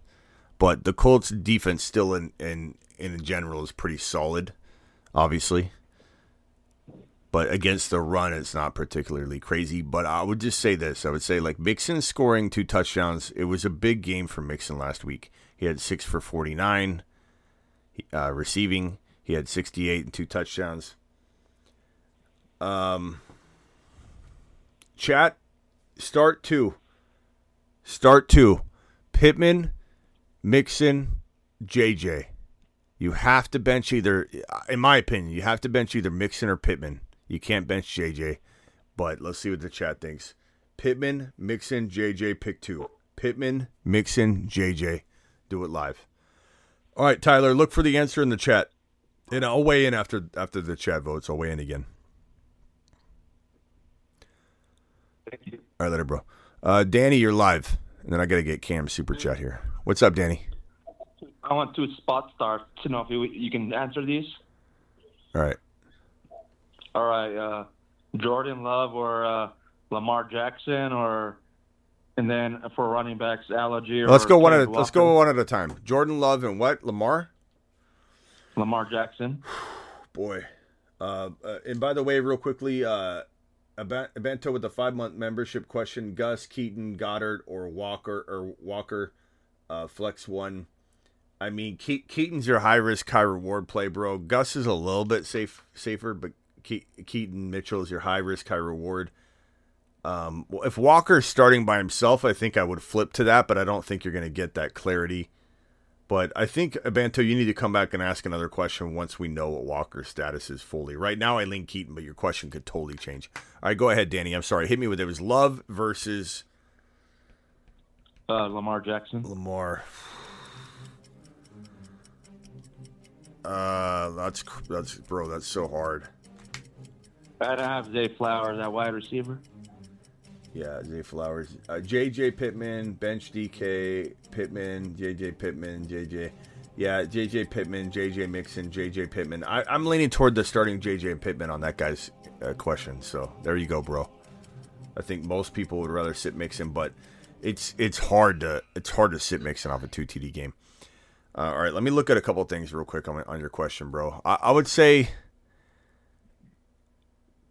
but the Colts' defense still in in in general is pretty solid, obviously. But against the run, it's not particularly crazy. But I would just say this: I would say like Mixon scoring two touchdowns. It was a big game for Mixon last week. He had six for forty nine uh, receiving. He had sixty eight and two touchdowns. Um, chat, start two. Start two. Pittman, Mixon, JJ. You have to bench either, in my opinion, you have to bench either Mixon or Pittman. You can't bench JJ. But let's see what the chat thinks. Pittman, Mixon, JJ, pick two. Pittman, Mixon, JJ. Do it live. All right, Tyler, look for the answer in the chat. And I'll weigh in after after the chat votes. I'll weigh in again. Thank you. All right, later, bro. Uh, Danny, you're live. And then I got to get Cam super chat here. What's up, Danny? I want two spot starts to know if you, you can answer these. All right. All right, uh, Jordan Love or uh, Lamar Jackson, or and then for running backs, Allgeier. Let's go one at a, let's go one at a time. Jordan Love and what? Lamar? Lamar Jackson. Boy. Uh, uh, and by the way, real quickly, uh, Abanto with the five month membership question: Gus, Keaton, Goedert, or Walker or Walker, uh, flex one. I mean, Ke- Keaton's your high risk, high reward play, bro. Gus is a little bit safe, safer, but Ke- Keaton Mitchell is your high risk, high reward. Um, well, if Walker's starting by himself, I think I would flip to that, but I don't think you're going to get that clarity. But I think Abanto, you need to come back and ask another question once we know what Walker's status is fully. Right now, I lean Keaton, but your question could totally change. All right, go ahead, Danny. I'm sorry. Hit me with it. It was Love versus Uh, Lamar Jackson. Lamar. Uh, that's that's bro. That's so hard. I'd have Zay Flowers at wide receiver. Yeah, Zay Flowers, uh, JJ Pittman, bench DK Pittman, JJ Pittman, JJ. Yeah, JJ Pittman, JJ Mixon, JJ Pittman. I, I'm leaning toward the starting JJ Pittman on that guy's uh, question. So there you go, bro. I think most people would rather sit Mixon, but it's it's hard to it's hard to sit Mixon off a two TD game. Uh, all right, let me look at a couple things real quick on, on your question, bro. I, I would say,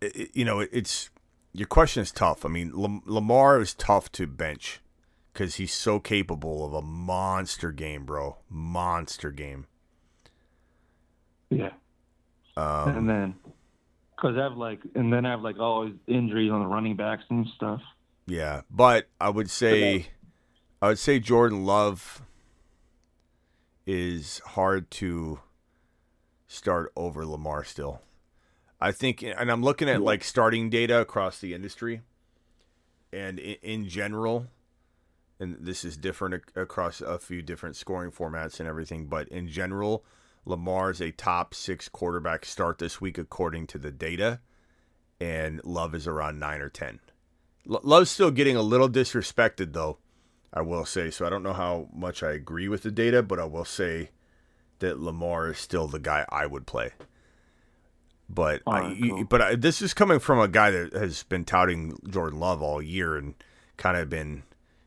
it- you know, it, it's your question is tough. I mean, Lam- Lamar is tough to bench because he's so capable of a monster game, bro. Monster game. Yeah. Um, and then, because I have like, and then I have like all these injuries on the running backs and stuff. Yeah, but I would say, I would say Jordan Love is hard to start over Lamar still. I think, and I'm looking at mm-hmm. like starting data across the industry, and in, in general, and this is different ac- across a few different scoring formats and everything, but in general, Lamar's a top six quarterback start this week according to the data, and Love is around nine or ten. Lo- Love's still getting a little disrespected though, I will say. So I don't know how much I agree with the data, but I will say that Lamar is still the guy I would play. But I, cool. but I, this is coming from a guy that has been touting Jordan Love all year and kind of been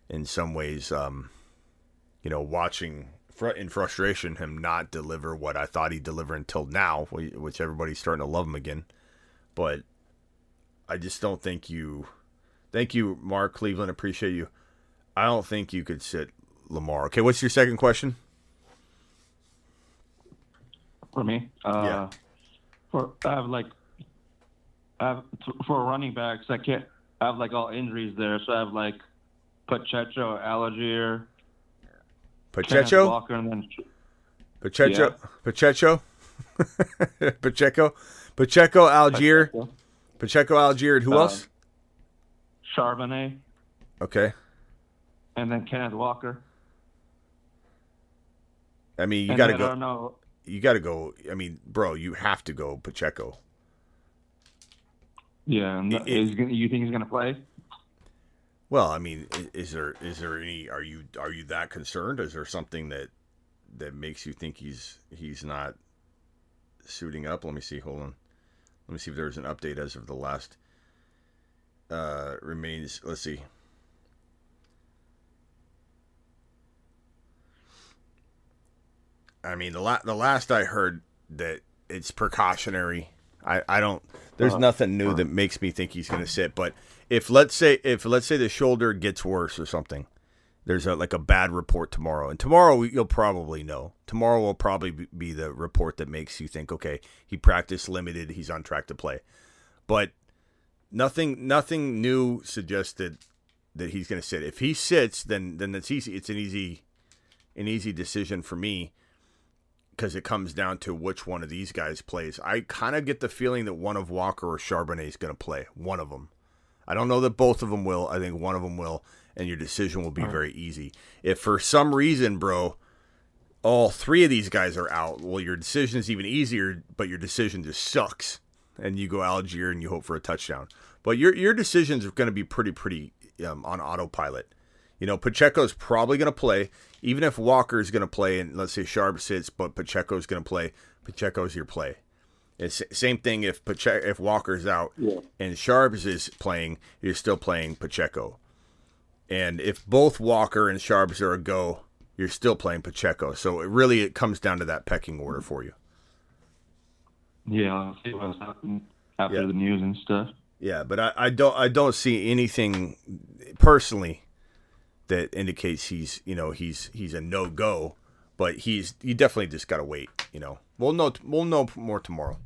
in some ways, um, you know, watching fr- in frustration him not deliver what I thought he'd deliver until now, which everybody's starting to love him again. But I just don't think you. Thank you, Mark Cleveland. Appreciate you. I don't think you could sit Lamar. Okay, what's your second question? For me, uh, Yeah. For I have like, I have for running backs. I can't. I have like all injuries there, so I have like Pacheco, Allgeier, Pacheco? Walker, and then Pacheco? Pacheco? Pacheco? Pacheco, Allgeier? Pacheco, Allgeier, and who Uh, else? Charbonnet, Okay. and then Kenneth Walker. I mean, you got to go. I don't know. You got to go. I mean, bro, you have to go Pacheco. Yeah, It- is you think he's gonna play? Well, I mean, is there is there any? Are you are you that concerned? Is there something that that makes you think he's he's not suiting up? Let me see. Hold on. Let me see if there's an update as of the last. Uh, remains. Let's see. I mean, the la- the last I heard that it's precautionary. I, I don't. There's Uh-huh. nothing new that makes me think he's going to sit. But if let's say if let's say the shoulder gets worse or something, there's a, like a bad report tomorrow, and tomorrow you'll probably know. Tomorrow will probably be- be the report that makes you think, okay, he practiced limited, he's on track to play. But nothing nothing new suggested that he's going to sit. If he sits, then then it's easy. It's an easy an easy decision for me because it comes down to which one of these guys plays. I kind of get the feeling that one of Walker or Charbonnet is going to play. One of them. I don't know that both of them will. I think one of them will, and your decision will be very easy. If for some reason, bro, all three of these guys are out, well, your decision is even easier, but your decision just sucks, and you go Allgeier and you hope for a touchdown. But your your decisions are going to be pretty pretty um, on autopilot. You know, Pacheco's probably going to play, even if Walker's going to play, and let's say Sharp sits, but Pacheco's going to play. Pacheco's your play. It's same thing if Pache- if Walker's out Yeah. and Sharps is playing, you're still playing Pacheco. And if both Walker and Sharps are a go, you're still playing Pacheco. So it really it comes down to that pecking order for you. Yeah, I'll see what's happening after Yeah. the news and stuff. Yeah, but I, I don't I don't see anything personally that indicates he's you know he's he's a no go, but he's you definitely just got to wait. You know, we'll know we'll know more tomorrow.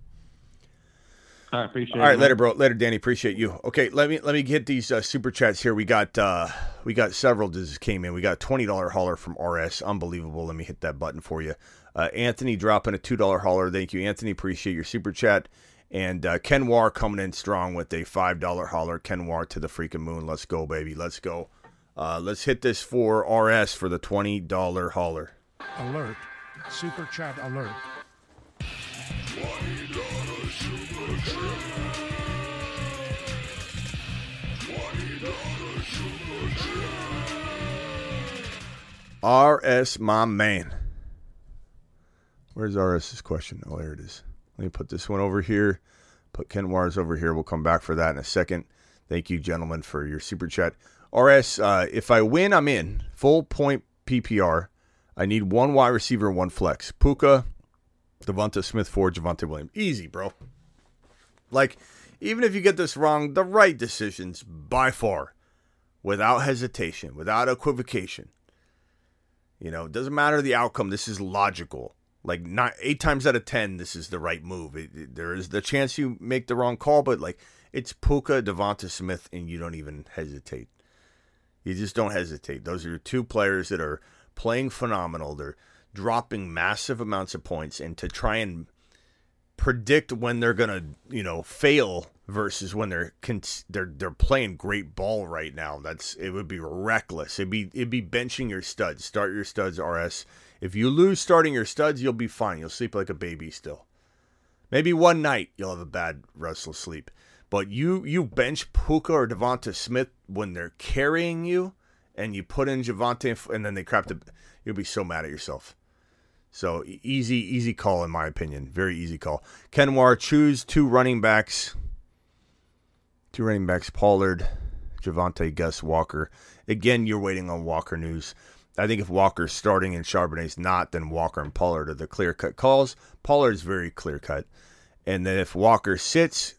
I appreciate All right, it. later, bro. Later, Danny. Appreciate you. Okay, let me let me get these uh, super chats here. We got uh we got several that just came in. We got a twenty dollar hauler from RS. Unbelievable. Let me hit that button for you. Uh, Anthony dropping a two dollar hauler. Thank you, Anthony. Appreciate your super chat. And uh, Ken War coming in strong with a five dollar hauler. Ken War to the freaking moon. Let's go, baby. Let's go. Uh, let's hit this for RS for the twenty dollar hauler. Alert. Super chat alert. RS, my man. Where's RS's question? Oh, there it is. Let me put this one over here. Put Ken Wars over here. We'll come back for that in a second. Thank you, gentlemen, for your super chat. RS, uh, if I win, I'm in. Full point PPR. I need one wide receiver, one flex. Puka, Devonta Smith, Ford, Javonte Williams. Easy, bro. Like, even if you get this wrong, the right decisions by far, without hesitation, without equivocation. You know, it doesn't matter the outcome. This is logical. Like not eight times out of ten, this is the right move. It, it- there is the chance you make the wrong call, but like it's Puka, Devonta Smith, and you don't even hesitate. You just don't hesitate. Those are two players that are playing phenomenal. They're dropping massive amounts of points, and to try and predict when they're gonna, you know, fail versus when they're they're they're playing great ball right now. That's it would be reckless. It'd be it'd be benching your studs. Start your studs, RS. If you lose starting your studs, you'll be fine. You'll sleep like a baby still. Maybe one night you'll have a bad restless sleep. But you you bench Puka or Devonta Smith when they're carrying you, and you put in Javonte, and then they crap the. You'll be so mad at yourself. So easy, easy call in my opinion. Very easy call. Kenwar, choose two running backs. Two running backs: Pollard, Javonte, Gus, Walker. Again, you're waiting on Walker news. I think if Walker's starting and Charbonnet's not, then Walker and Pollard are the clear cut calls. Pollard's very clear cut. And then if Walker sits,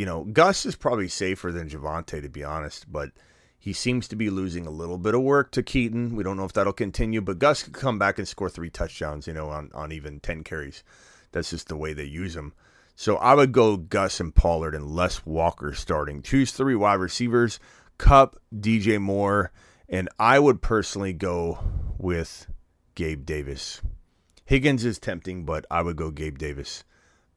you know, Gus is probably safer than Javonte, to be honest, but he seems to be losing a little bit of work to Keaton. We don't know if that'll continue, but Gus could come back and score three touchdowns, you know, on, on even 10 carries. That's just the way they use him. So I would go Gus and Pollard and Les Walker starting. Choose three wide receivers Kupp, DJ Moore, and I would personally go with Gabe Davis. Higgins is tempting, but I would go Gabe Davis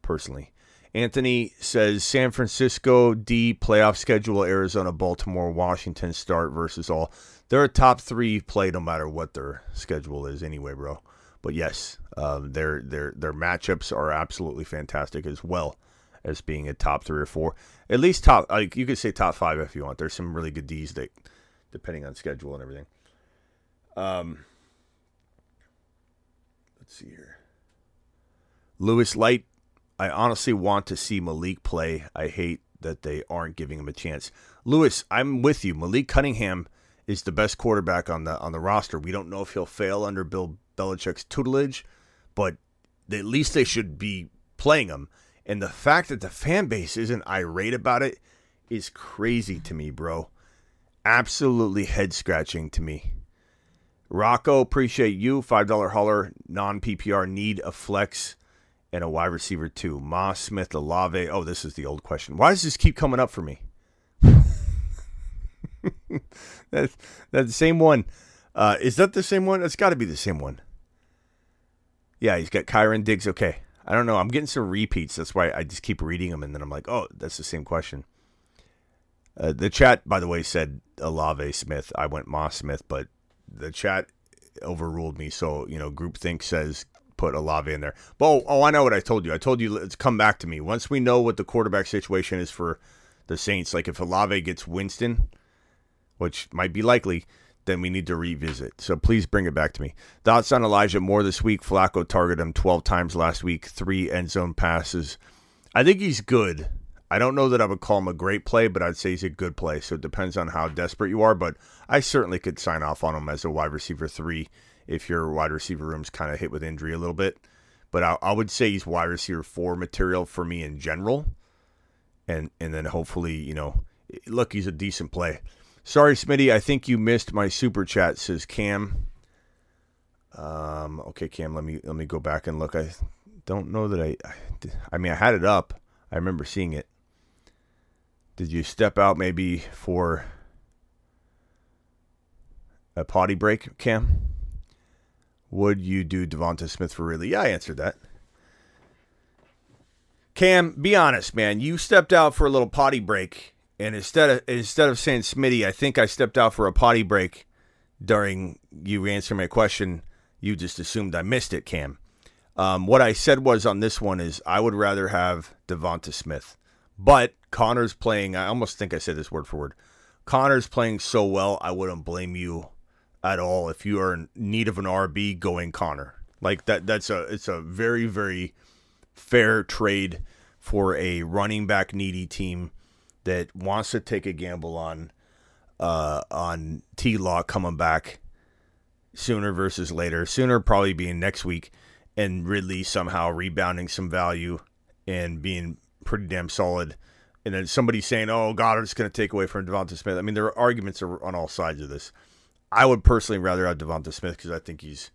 personally. Anthony says San Francisco D playoff schedule Arizona, Baltimore, Washington start versus all. They're a top three play no matter what their schedule is anyway, bro. But yes, um, their their their matchups are absolutely fantastic as well as being a top three or four, at least top. Like you could say top five if you want. There's some really good D's that, depending on schedule and everything. Um, let's see here. Lewis Light I honestly want to see Malik play. I hate that they aren't giving him a chance. Lewis, I'm with you. Malik Cunningham is the best quarterback on the on the roster. We don't know if he'll fail under Bill Belichick's tutelage, but at least they should be playing him. And the fact that the fan base isn't irate about it is crazy to me, bro. Absolutely head scratching to me. Rocco, appreciate you. $5 hauler, non PPR, need a flex and a wide receiver too. Moss, Smith, Olave. Oh, this is the old question. Why does this keep coming up for me? that's, the same one. Uh, is that the same one? It's got to be the same one. Yeah, he's got Kyren Diggs. Okay. I don't know. I'm getting some repeats. That's why I just keep reading them, and then I'm like, oh, that's the same question. Uh, the chat, by the way, said Olave Smith. I went Moss Smith, but the chat overruled me. So, you know, groupthink says put Olave in there. But oh, oh, I know what I told you. I told you let's come back to me once we know what the quarterback situation is for the Saints. Like if Olave gets Winston, which might be likely, then we need to revisit. So please bring it back to me. Thoughts on Elijah Moore this week? Flacco targeted him 12 times last week, three end zone passes. I think he's good. I don't know that I would call him a great play, but I'd say he's a good play. So it depends on how desperate you are. But I certainly could sign off on him as a wide receiver three if your wide receiver room's kind of hit with injury a little bit. But I, I, would say he's wide receiver four material for me in general. And and then hopefully, you know, look, he's a decent play. Sorry, Smitty, I think you missed my super chat, says Cam. Um, okay, Cam, let me let me go back and look. I don't know that I, I, I mean, I had it up. I remember seeing it. Did you step out maybe for a potty break, Cam? Would you do Devonta Smith for really? Yeah, I answered that. Cam, be honest, man. You stepped out for a little potty break, and instead of instead of saying Smitty, I think I stepped out for a potty break during you answering my question. You just assumed I missed it, Cam. Um, what I said was on this one is I would rather have Devonta Smith, but Connor's playing. I almost think I said this word for word. Connor's playing so well, I wouldn't blame you at all if you are in need of an RB going Connor. Like that that's a it's a very very fair trade for a running back needy team that wants to take a gamble on uh on T Law coming back sooner versus later. Sooner probably being next week and Ridley somehow rebounding some value and being pretty damn solid. And then somebody saying, "Oh, Goedert's going to take away from Devonta Smith." I mean, there are arguments on all sides of this. I would personally rather have Devonta Smith because I think he's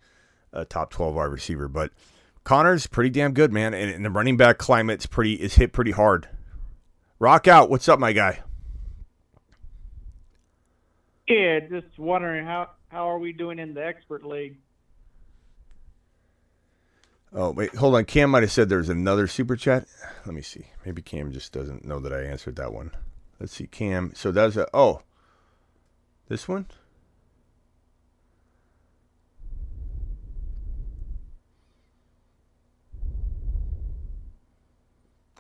a top twelve wide receiver. But Connor's pretty damn good, man, and, and the running back climate's pretty is hit pretty hard. Rock out. What's up, my guy? Yeah, just wondering how how are we doing in the expert league? Oh wait, hold on. Cam might have said there's another super chat. Let me see. Maybe Cam just doesn't know that I answered that one. Let's see, Cam. So that's a oh, this one.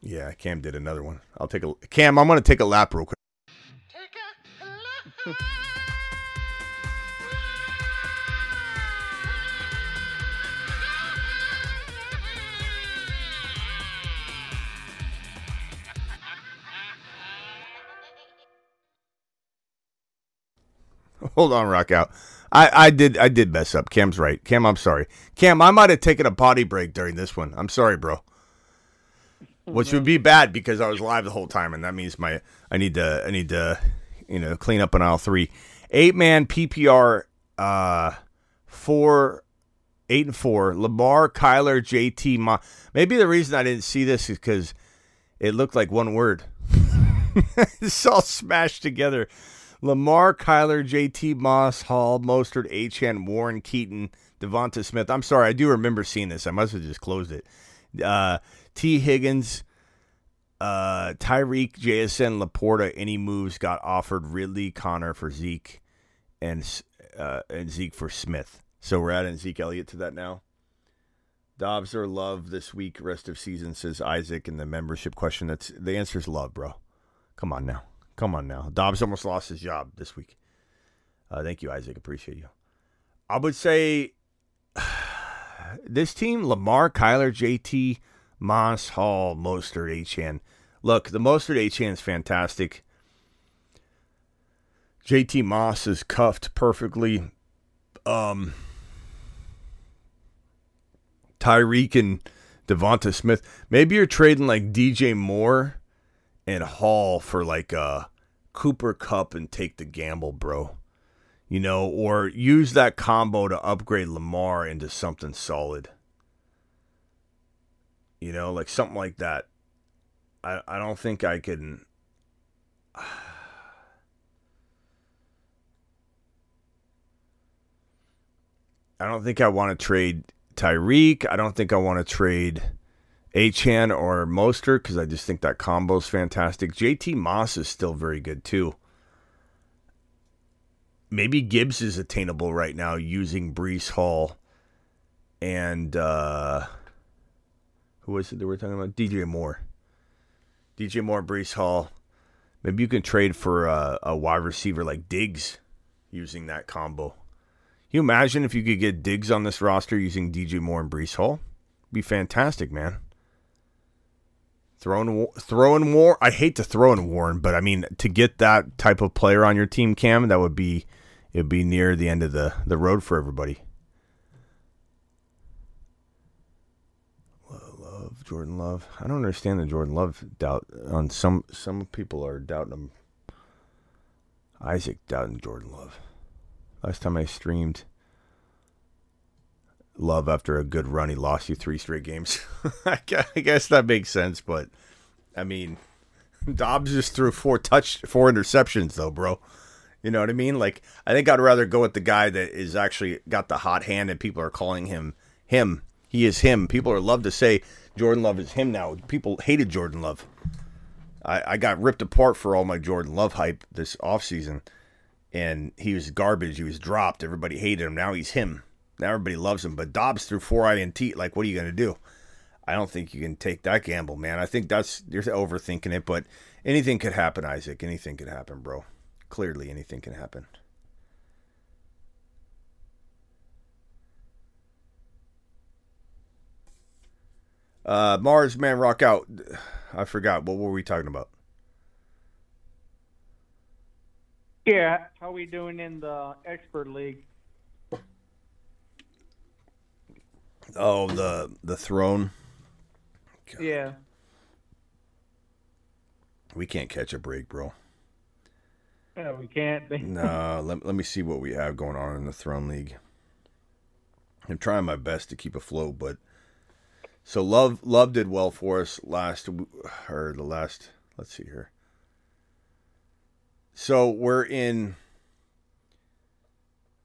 Yeah, Cam did another one. I'll take a Cam. I'm gonna take a lap real quick. Take a lap. Hold on, rock out. I, I did I did mess up. Cam's right. Cam, I'm sorry. Cam, I might have taken a potty break during this one. I'm sorry, bro. Which would be bad because I was live the whole time, and that means my I need to I need to you know clean up on aisle three. Eight man PPR, uh, four, eight and four. Lamar, Kyler, JT. Ma- Maybe the reason I didn't see this is because it looked like one word. it's all smashed together. Lamar, Kyler, JT, Moss, Hall, Mostert, Achane, Warren, Keaton, Devonta Smith. I'm sorry, I do remember seeing this. I must have just closed it. Uh, T. Higgins, uh, Tyreek, JSN, Laporta. Any moves got offered? Ridley, Connor for Zeke, and uh, and Zeke for Smith. So we're adding Zeke Elliott to that now. Dobbs or Love this week, rest of season, says Isaac in the membership question. That's the answer is Love, bro. Come on now. Come on now. Dobbs almost lost his job this week. Uh, thank you, Isaac. Appreciate you. I would say this team, Lamar, Kyler, JT, Moss, Hall, Mostert, Achane. Look, the Mostert Achane is fantastic. JT Moss is cuffed perfectly. Um, Tyreek and Devonta Smith. Maybe you're trading like DJ Moore and Hall for like a Cooper Kupp and take the gamble, bro. You know, or use that combo to upgrade Lamar into something solid. You know, like something like that. I I don't think I can I don't think I want to trade Tyreek. I don't think I want to trade Achane or Mostert because I just think that combo is fantastic. JT Moss is still very good too. Maybe Gibbs is attainable right now using Breece Hall and uh, who was it that we are talking about? DJ Moore. DJ Moore, Breece Hall. Maybe you can trade for a, a wide receiver like Diggs using that combo. Can you imagine if you could get Diggs on this roster using DJ Moore and Breece Hall? Be fantastic, man. Throwing throwing War. I hate to throw in Warren, but I mean to get that type of player on your team, Cam, that would be it'd be near the end of the the road for everybody. Love Jordan Love. I don't understand the Jordan Love doubt. On some some people are doubting him. Isaac doubting Jordan Love. Last time I streamed Love after a good run, he lost you three straight games. I guess that makes sense, but I mean, Dobbs just threw four touch, four interceptions though, bro. You know what I mean? Like, I think I'd rather go with the guy that is actually got the hot hand, and people are calling him him. He is him. People are love to say Jordan Love is him now. People hated Jordan Love. I, I got ripped apart for all my Jordan Love hype this offseason and he was garbage. He was dropped. Everybody hated him. Now he's him. Now everybody loves him. But Dobbs threw four INT. Like, what are you going to do? I don't think you can take that gamble, man. I think that's you're overthinking it. But anything could happen, Isaac. Anything could happen, bro. Clearly, anything can happen. Uh, Mars Man Rock Out. I forgot. What were we talking about? Yeah, how we doing in the expert league? Oh, the the throne. God. Yeah. We can't catch a break, bro. Yeah, we can't. no, let, let me see what we have going on in the throne league. I'm trying my best to keep afloat, but so love love did well for us last or the last. Let's see here. So we're in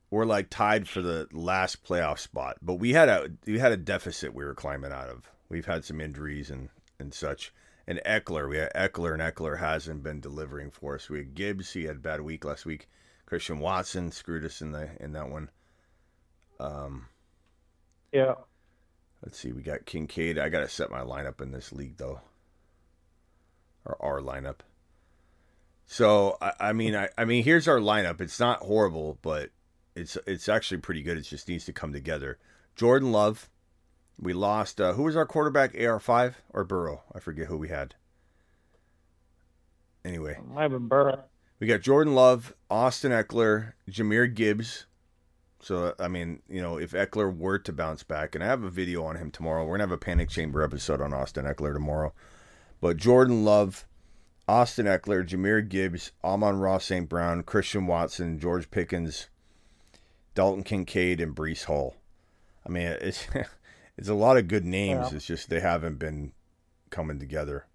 we're like tied for the last playoff spot, but we had a we had a deficit we were climbing out of. We've had some injuries and and such. And Ekeler, we had Ekeler, and Ekeler hasn't been delivering for us. We had Gibbs, he had a bad week last week. Christian Watson screwed us in the in that one. Um, yeah. Let's see, we got Kincaid. I got to set my lineup in this league though, or our lineup. So I, I mean, I, I mean, here's our lineup. It's not horrible, but it's it's actually pretty good. It just needs to come together. Jordan Love, we lost. Uh, who was our quarterback? AR five or Burrow? I forget who we had. Anyway, I've been Burrow. We got Jordan Love, Austin Ekeler, Jahmyr Gibbs, So I mean, you know, if Ekeler were to bounce back, and I have a video on him tomorrow, we're gonna have a panic chamber episode on Austin Ekeler tomorrow. But Jordan Love, Austin Ekeler, Jahmyr Gibbs, Amon-Ra St. Brown, Christian Watson, George Pickens, Dalton Kincaid, and Breece Hall. I mean, it's it's a lot of good names. Yeah. It's just they haven't been coming together.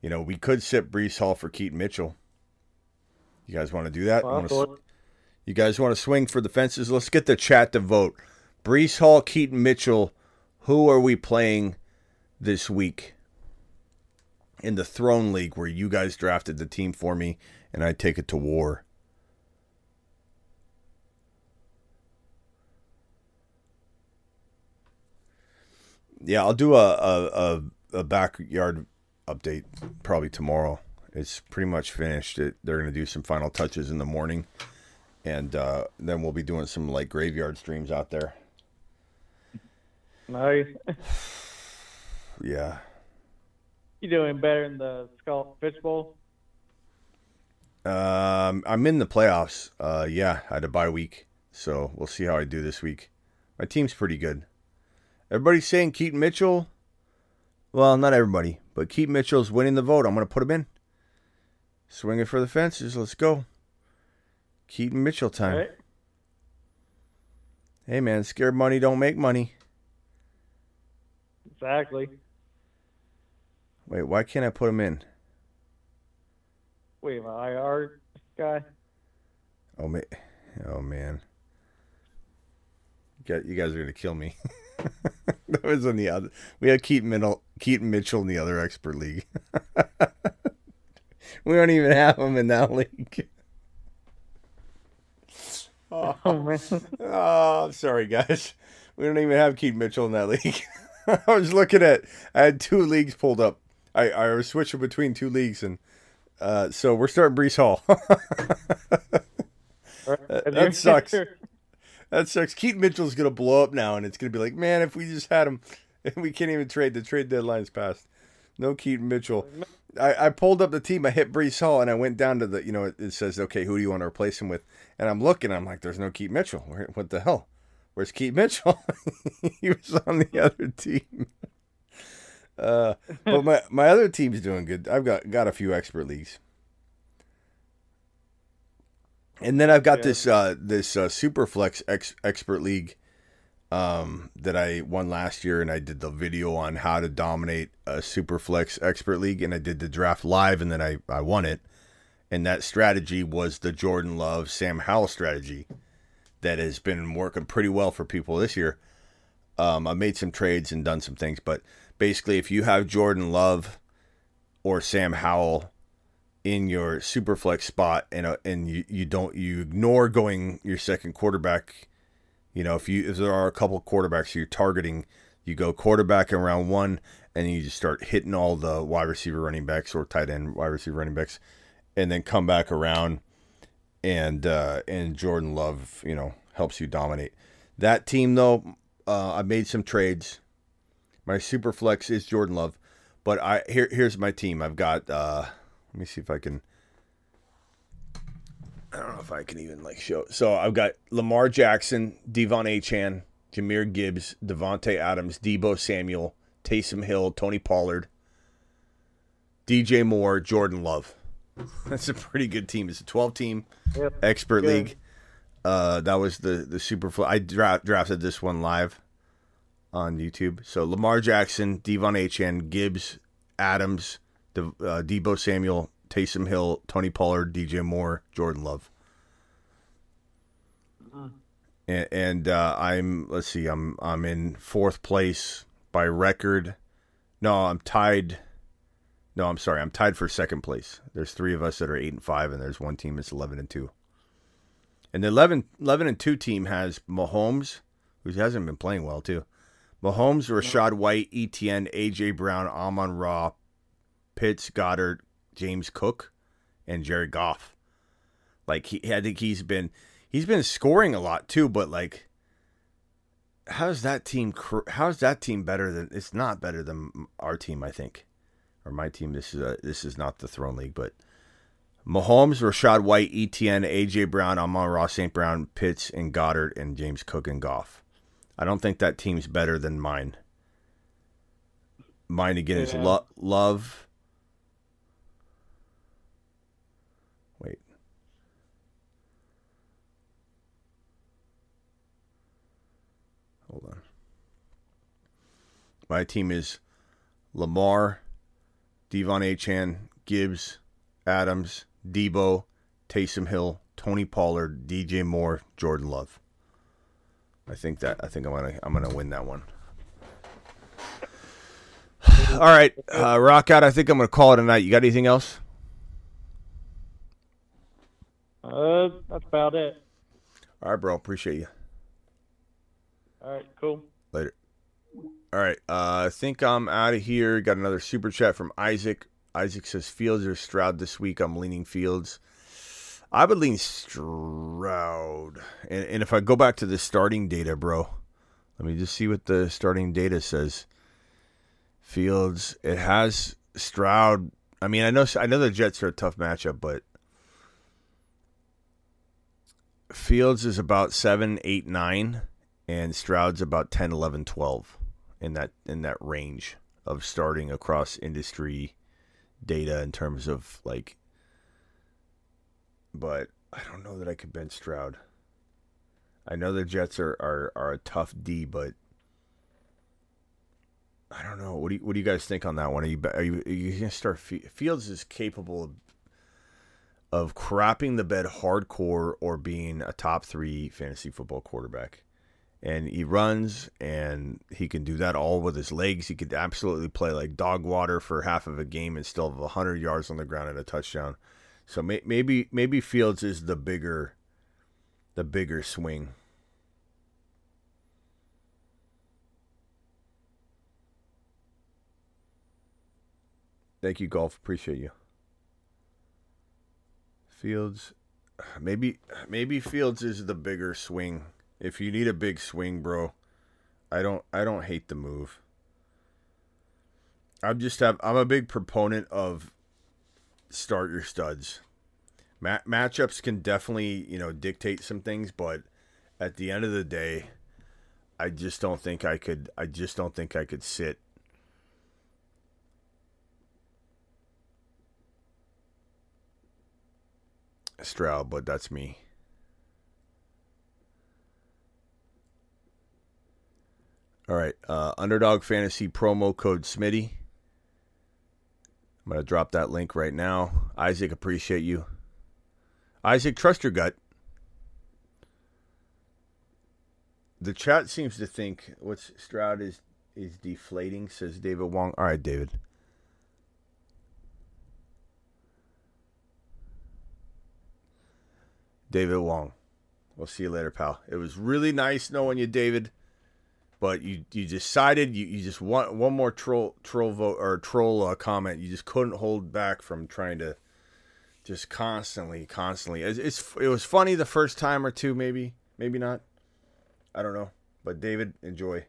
You know, we could sit Breece Hall for Keaton Mitchell. You guys want to do that? Well, Wanna so s- you guys want to swing for the fences? Let's get the chat to vote. Breece Hall, Keaton Mitchell. Who are we playing this week in the Throne League where you guys drafted the team for me and I take it to war? Yeah, I'll do a, a, a, a backyard update probably tomorrow. It's pretty much finished. It, they're going to do some final touches in the morning, and uh, then we'll be doing some like graveyard streams out there. Nice. Yeah. you doing better in the Skull Fish Bowl? Um, I'm in the playoffs. Uh, yeah, I had a bye week, so we'll see how I do this week. My team's pretty good. Everybody's saying Keaton Mitchell. Well, not everybody, but Keaton Mitchell's winning the vote. I'm going to put him in. Swing it for the fences. Let's go. Keaton Mitchell time. Right. Hey, man, scared money don't make money. Exactly. Wait, why can't I put him in? Wait, my IR guy. Oh, ma- oh man. You you guys are gonna kill me. that was in the other. We had Keaton Mitchell, Keaton Mitchell in the other expert league. we don't even have him in that league. Oh, man. Oh, I'm sorry, guys. We don't even have Keith Mitchell in that league. I was looking at. I had two leagues pulled up. I I was switching between two leagues, and uh, so we're starting Breece Hall. that, that sucks. That sucks. Keaton Mitchell's gonna blow up now, and it's gonna be like, man, if we just had him, and we can't even trade. The trade deadline's passed. No Keith Mitchell. I, I pulled up the team. I hit Breece Hall, and I went down to the. You know, it, it says, okay, who do you want to replace him with? And I'm looking. I'm like, there's no Keith Mitchell. Where, what the hell? Where's Keith Mitchell? he was on the other team. Uh, but my my other team's doing good. I've got got a few expert leagues. And then I've got Yeah. this uh, this uh, Superflex ex- expert league um, that I won last year, and I did the video on how to dominate a Superflex expert league, and I did the draft live, and then I, I won it. And that strategy was the Jordan Love Sam Howell strategy that has been working pretty well for people this year. Um, I made some trades and done some things, but basically, if you have Jordan Love or Sam Howell in your super flex spot and uh, and you, you don't you ignore going your second quarterback you know if you if there are a couple quarterbacks you're targeting you go quarterback in round one and you just start hitting all the wide receiver running backs or tight end wide receiver running backs and then come back around and uh and jordan love you know helps you dominate that team though uh i made some trades my super flex is jordan love but i here here's my team i've got uh let me see if I can. I don't know if I can even like show. So I've got Lamar Jackson, Devon Achane, Jahmyr Gibbs, Davante Adams, Deebo Samuel, Taysom Hill, Tony Pollard, DJ Moore, Jordan Love. That's a pretty good team. It's a 12 team Yep. expert Good. league. Uh, that was the the super. Fl- I dra- drafted this one live on YouTube. So Lamar Jackson, Devon Achane, Gibbs, Adams, De- uh, Deebo Samuel, Taysom Hill, Tony Pollard, DJ Moore, Jordan Love. And, and uh, I'm let's see, I'm I'm in fourth place by record. No, I'm tied. No, I'm sorry, I'm tied for second place. There's three of us that are eight and five, and there's one team that's eleven and two. And the 11, 11 and two team has Mahomes, who hasn't been playing well too. Mahomes, Rachaad White, ETN, AJ Brown, Amon-Ra, Pitts, Goedert, James Cook, and Jared Goff. Like he, I think he's been he's been scoring a lot too, but like, how's that team? cr- How's that team better than? It's not better than our team, I think, or my team. This is a, this is not the Throne League, but Mahomes, Rachaad White, ETN, AJ Brown, Amon Ross, St. Brown, Pitts, and Goedert, and James Cook and Goff. I don't think that team's better than mine. Mine again is Yeah. lo- Love. Wait. Hold on. My team is Lamar, Devon Achane, Gibbs, Adams, Deebo, Taysom Hill, Tony Pollard, DJ Moore, Jordan Love. I think that I think I'm gonna I'm gonna win that one. All right, uh, rock out. I think I'm gonna call it a night. You got anything else? Uh, that's about it. All right, bro. Appreciate you. All right, cool. Later. All right. Uh, I think I'm out of here. Got another super chat from Isaac. Isaac says Fields or Stroud this week. I'm leaning Fields. I would lean Stroud. And, and if I go back to the starting data, bro, let me just see what the starting data says. Fields. It has Stroud. I mean, I know I know the Jets are a tough matchup, but Fields is about seven, eight, nine, and Stroud's about 10, 11, 12 in that in that range of starting across industry data in terms of like but I don't know that I could bench Stroud. I know the Jets are, are, are a tough D, but I don't know. What do you what do you guys think on that one? Are you are you, are you gonna start Fields is capable of of crapping the bed hardcore or being a top three fantasy football quarterback. And he runs and he can do that all with his legs. He could absolutely play like dog water for half of a game and still have 100 yards on the ground and a touchdown. So may, maybe maybe Fields is the bigger the bigger swing. Thank you, Golf. Appreciate you. Fields, maybe maybe Fields is the bigger swing. If you need a big swing, bro, I don't I don't hate the move. I'm just have I'm a big proponent of start your studs. Ma- matchups can definitely you know dictate some things, but at the end of the day, I just don't think I could. I just don't think I could sit Stroud, but that's me. All right, uh, Underdog Fantasy promo code Smitty. I'm gonna drop that link right now. Isaac, appreciate you. Isaac, trust your gut. The chat seems to think what's Stroud is is deflating, says David Wong. All right, David. David Wong. We'll see you later, pal. It was really nice knowing you, David. But you you decided you, you just want one more troll troll vote or troll uh, comment. You just couldn't hold back from trying to just constantly, constantly. It's, it's it was funny the first time or two, maybe, maybe not. I don't know. But David, enjoy.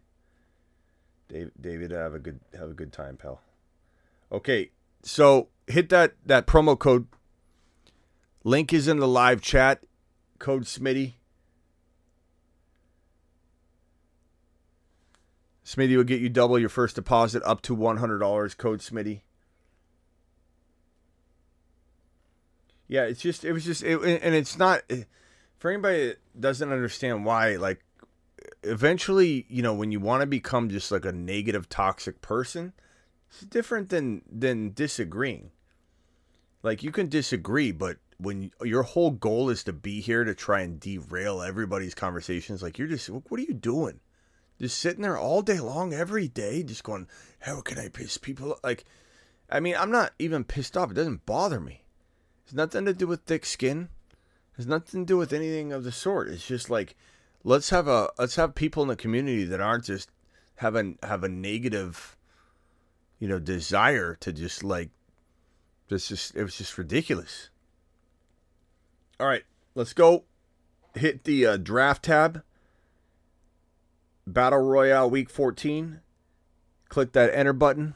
David, David, have a good have a good time, pal. Okay, so hit that that promo code. Link is in the live chat. Code Smitty. Smitty will get you double your first deposit up to one hundred dollars. Code Smitty. Yeah, it's just it was just it, and it's not for anybody that doesn't understand why. Like, eventually, you know, when you want to become just like a negative, toxic person, it's different than than disagreeing. Like you can disagree, but when your whole goal is to be here to try and derail everybody's conversations, like you're just what are you doing? Just sitting there all day long, every day, just going, how can I piss people? off?" Like, I mean, I'm not even pissed off. It doesn't bother me. It's nothing to do with thick skin. It's nothing to do with anything of the sort. It's just like, let's have a let's have people in the community that aren't just have a have a negative, you know, desire to just like, this just it was just ridiculous. All right, let's go. Hit the uh, draft tab. Battle Royale Week 14. Click that enter button.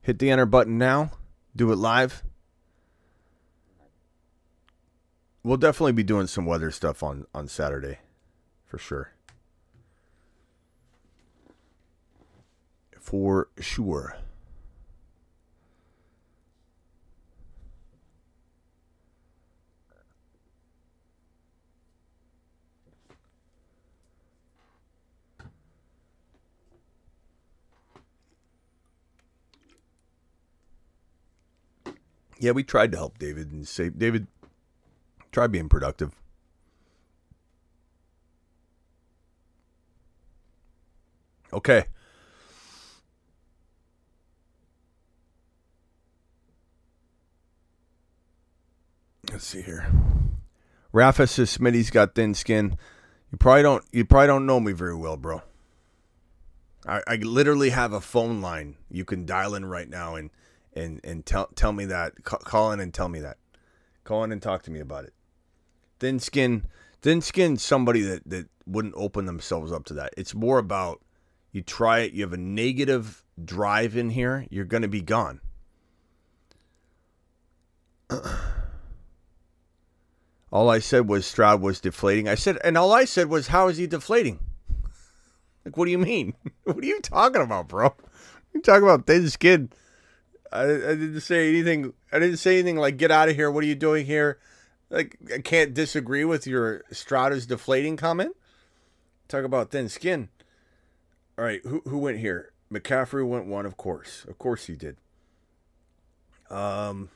Hit the enter button now. Do it live. we'll definitely be doing some weather stuff on on Saturday, for sure. For sure. Yeah, we tried to help David and say, David, try being productive. Okay. Let's see here. Rafa says Smitty's got thin skin. You probably don't. You probably don't know me very well, bro. I, I literally have a phone line you can dial in right now and and and tell tell me that. Call in and tell me that. Call in and talk to me about it. Thin skin, thin skin. Somebody that that wouldn't open themselves up to that. It's more about you try it. You have a negative drive in here. You're going to be gone. all I said was Stroud was deflating. I said, and all I said was, how is he deflating? Like, what do you mean? what are you talking about, bro? You talking about thin skin? I, I didn't say anything. I didn't say anything like "get out of here." What are you doing here? Like, I can't disagree with your Strada's deflating comment. Talk about thin skin. All right, who who went here? McCaffrey went one, of course. Of course he did. Um.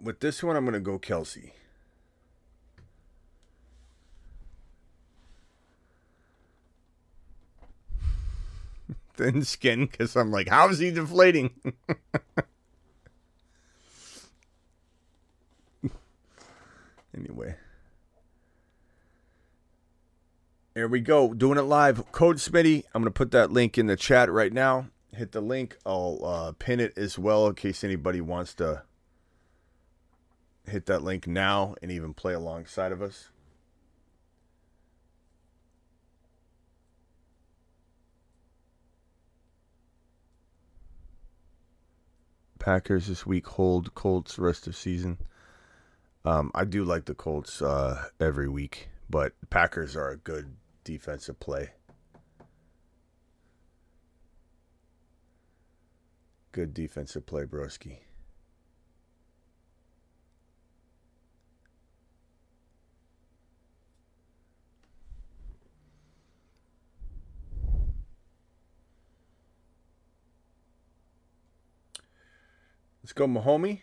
With this one, I'm going to go Kelce. Thin skin because I'm like, how is he deflating? anyway. Here we go, doing it live. Code Smitty. I'm going to put that link in the chat right now. Hit the link. I'll uh, pin it as well in case anybody wants to hit that link now and even play alongside of us. Packers this week. Hold Colts rest of season. Um, I do like the Colts uh, every week, but Packers are a good defensive play. Good defensive play, Broski. Let's go, Mahomie.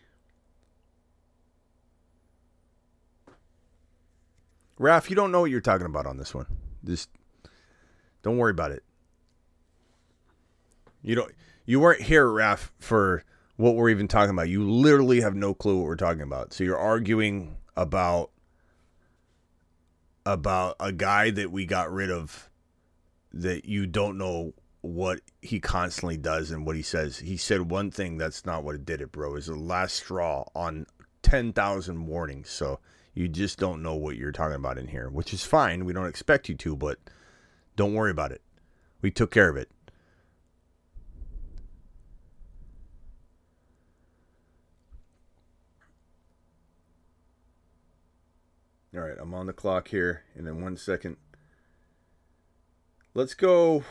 Raf, you don't know what you're talking about on this one. Just don't worry about it. You don't. You weren't here, Raf, for what we're even talking about. You literally have no clue what we're talking about. So you're arguing about about a guy that we got rid of that you don't know what he constantly does and what he says. He said one thing that's not what it did it, bro. Is the last straw on 10,000 warnings. So you just don't know what you're talking about in here, which is fine. We don't expect you to, but don't worry about it. We took care of it. All right, I'm on the clock here, and in one second, let's go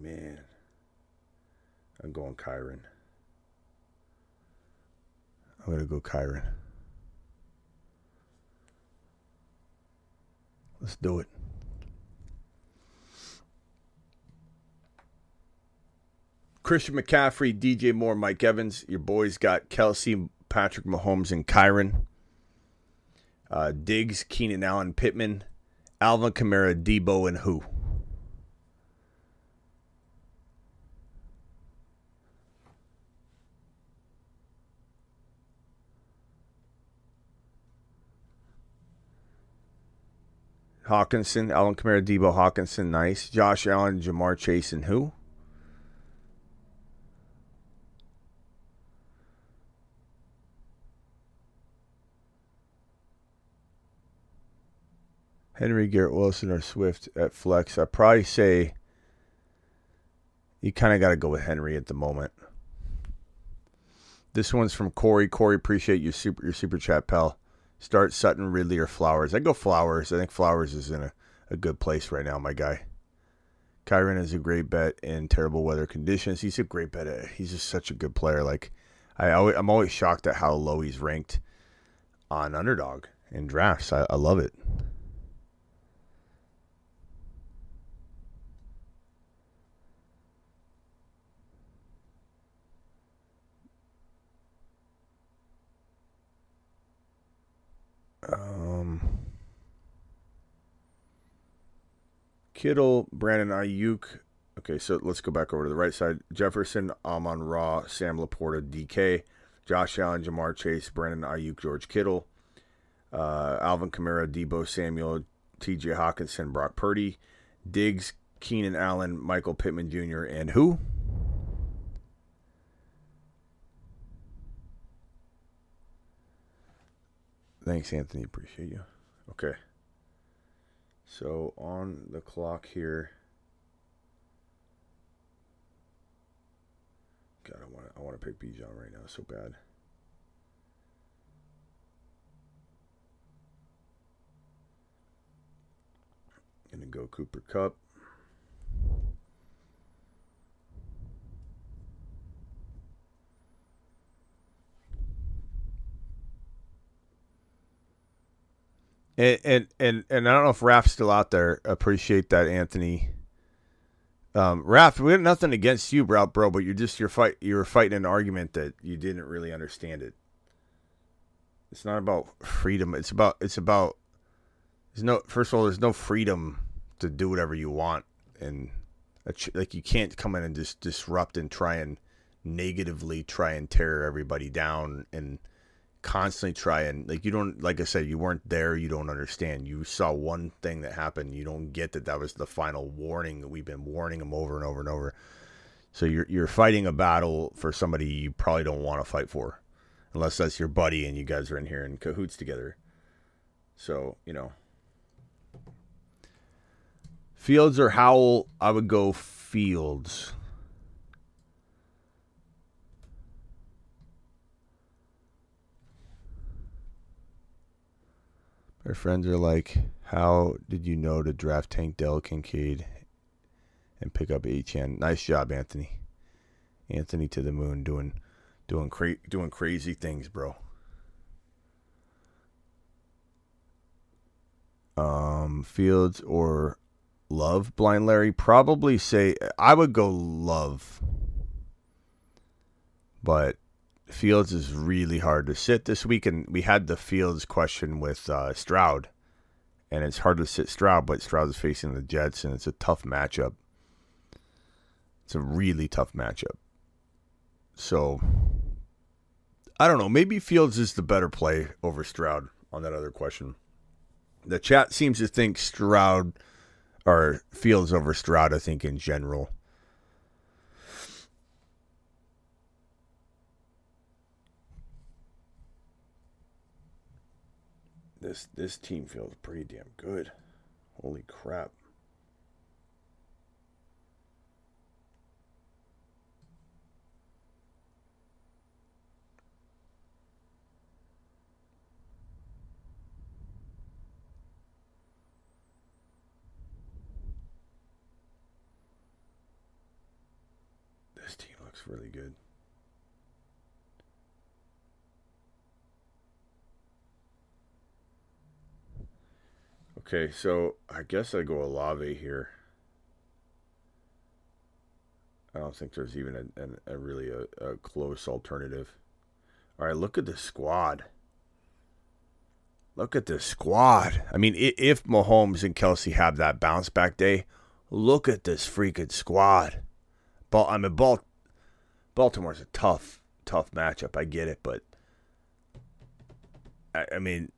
Man. I'm going Kyren. I'm going to go Kyren. Let's do it. Christian McCaffrey, DJ Moore, Mike Evans. Your boys got Kelce, Patrick Mahomes, and Kyren. Uh, Diggs, Keenan Allen, Pittman, Alvin Kamara, Deebo, and who? Hockenson, Alan Kamara, Deebo Hockenson, nice. Josh Allen, Ja'Marr Chase, and who? Henry Garrett Wilson or Swift at flex. I probably say you kind of got to go with Henry at the moment. This one's from Corey. Corey, appreciate you super your super chat, pal. Start Sutton, Ridley, or Flowers. I go Flowers. I think Flowers is in a, a good place right now, my guy. Kyren is a great bet in terrible weather conditions. He's a great bet. At, he's just such a good player. Like I, always, I'm always shocked at how low he's ranked on underdog in drafts. I, I love it. Um, Kittle, Brandon Aiyuk. Okay, so let's go back over to the right side. Jefferson, Amon-Ra, Sam LaPorta, DK, Josh Allen, Ja'Marr Chase, Brandon Aiyuk, George Kittle, uh, Alvin Kamara, Deebo Samuel, T.J. Hockenson, Brock Purdy, Diggs, Keenan Allen, Michael Pittman Jr., and who? Thanks, Anthony. Appreciate you. Okay. So on the clock here. God, I want I want to pick Bijan right now so bad. Gonna go Cooper Kupp. And, and and and I don't know if Raph's still out there. Appreciate that, Anthony. Um, Raph, we have nothing against you, bro, bro, but you're just you're fight you were fighting an argument that you didn't really understand it. It's not about freedom. It's about it's about there's no first of all there's no freedom to do whatever you want and like you can't come in and just disrupt and try and negatively try and tear everybody down and constantly try and like you don't like I said you weren't there you don't understand. You saw one thing that happened you don't get that that was the final warning that we've been warning them over and over and over. So you're you're fighting a battle for somebody you probably don't want to fight for unless that's your buddy and you guys are in here in cahoots together. So you know. Fields or Howell I would go Fields Our friends are like, "How did you know to draft Tank Dell Kincaid and pick up Achane?" Nice job, Anthony. Anthony to the moon, doing, doing cra- doing crazy things, bro. Um, Fields or Love, Blind Larry. Probably say I would go Love, but Fields is really hard to sit this week, and we had the Fields question with uh, Stroud, and it's hard to sit Stroud, but Stroud is facing the Jets, and it's a tough matchup. It's a really tough matchup. So, I don't know. Maybe Fields is the better play over Stroud on that other question. The chat seems to think Stroud or Fields over Stroud, I think, in general. This this team feels pretty damn good. Holy crap. This team looks really good. Okay, so I guess I go Olave here. I don't think there's even a, a, a really a, a, close alternative. All right, look at the squad. Look at the squad. I mean, if Mahomes and Kelce have that bounce back day, look at this freaking squad. Ball, I mean, Bal- Baltimore's a tough, tough matchup. I get it, but I, I mean,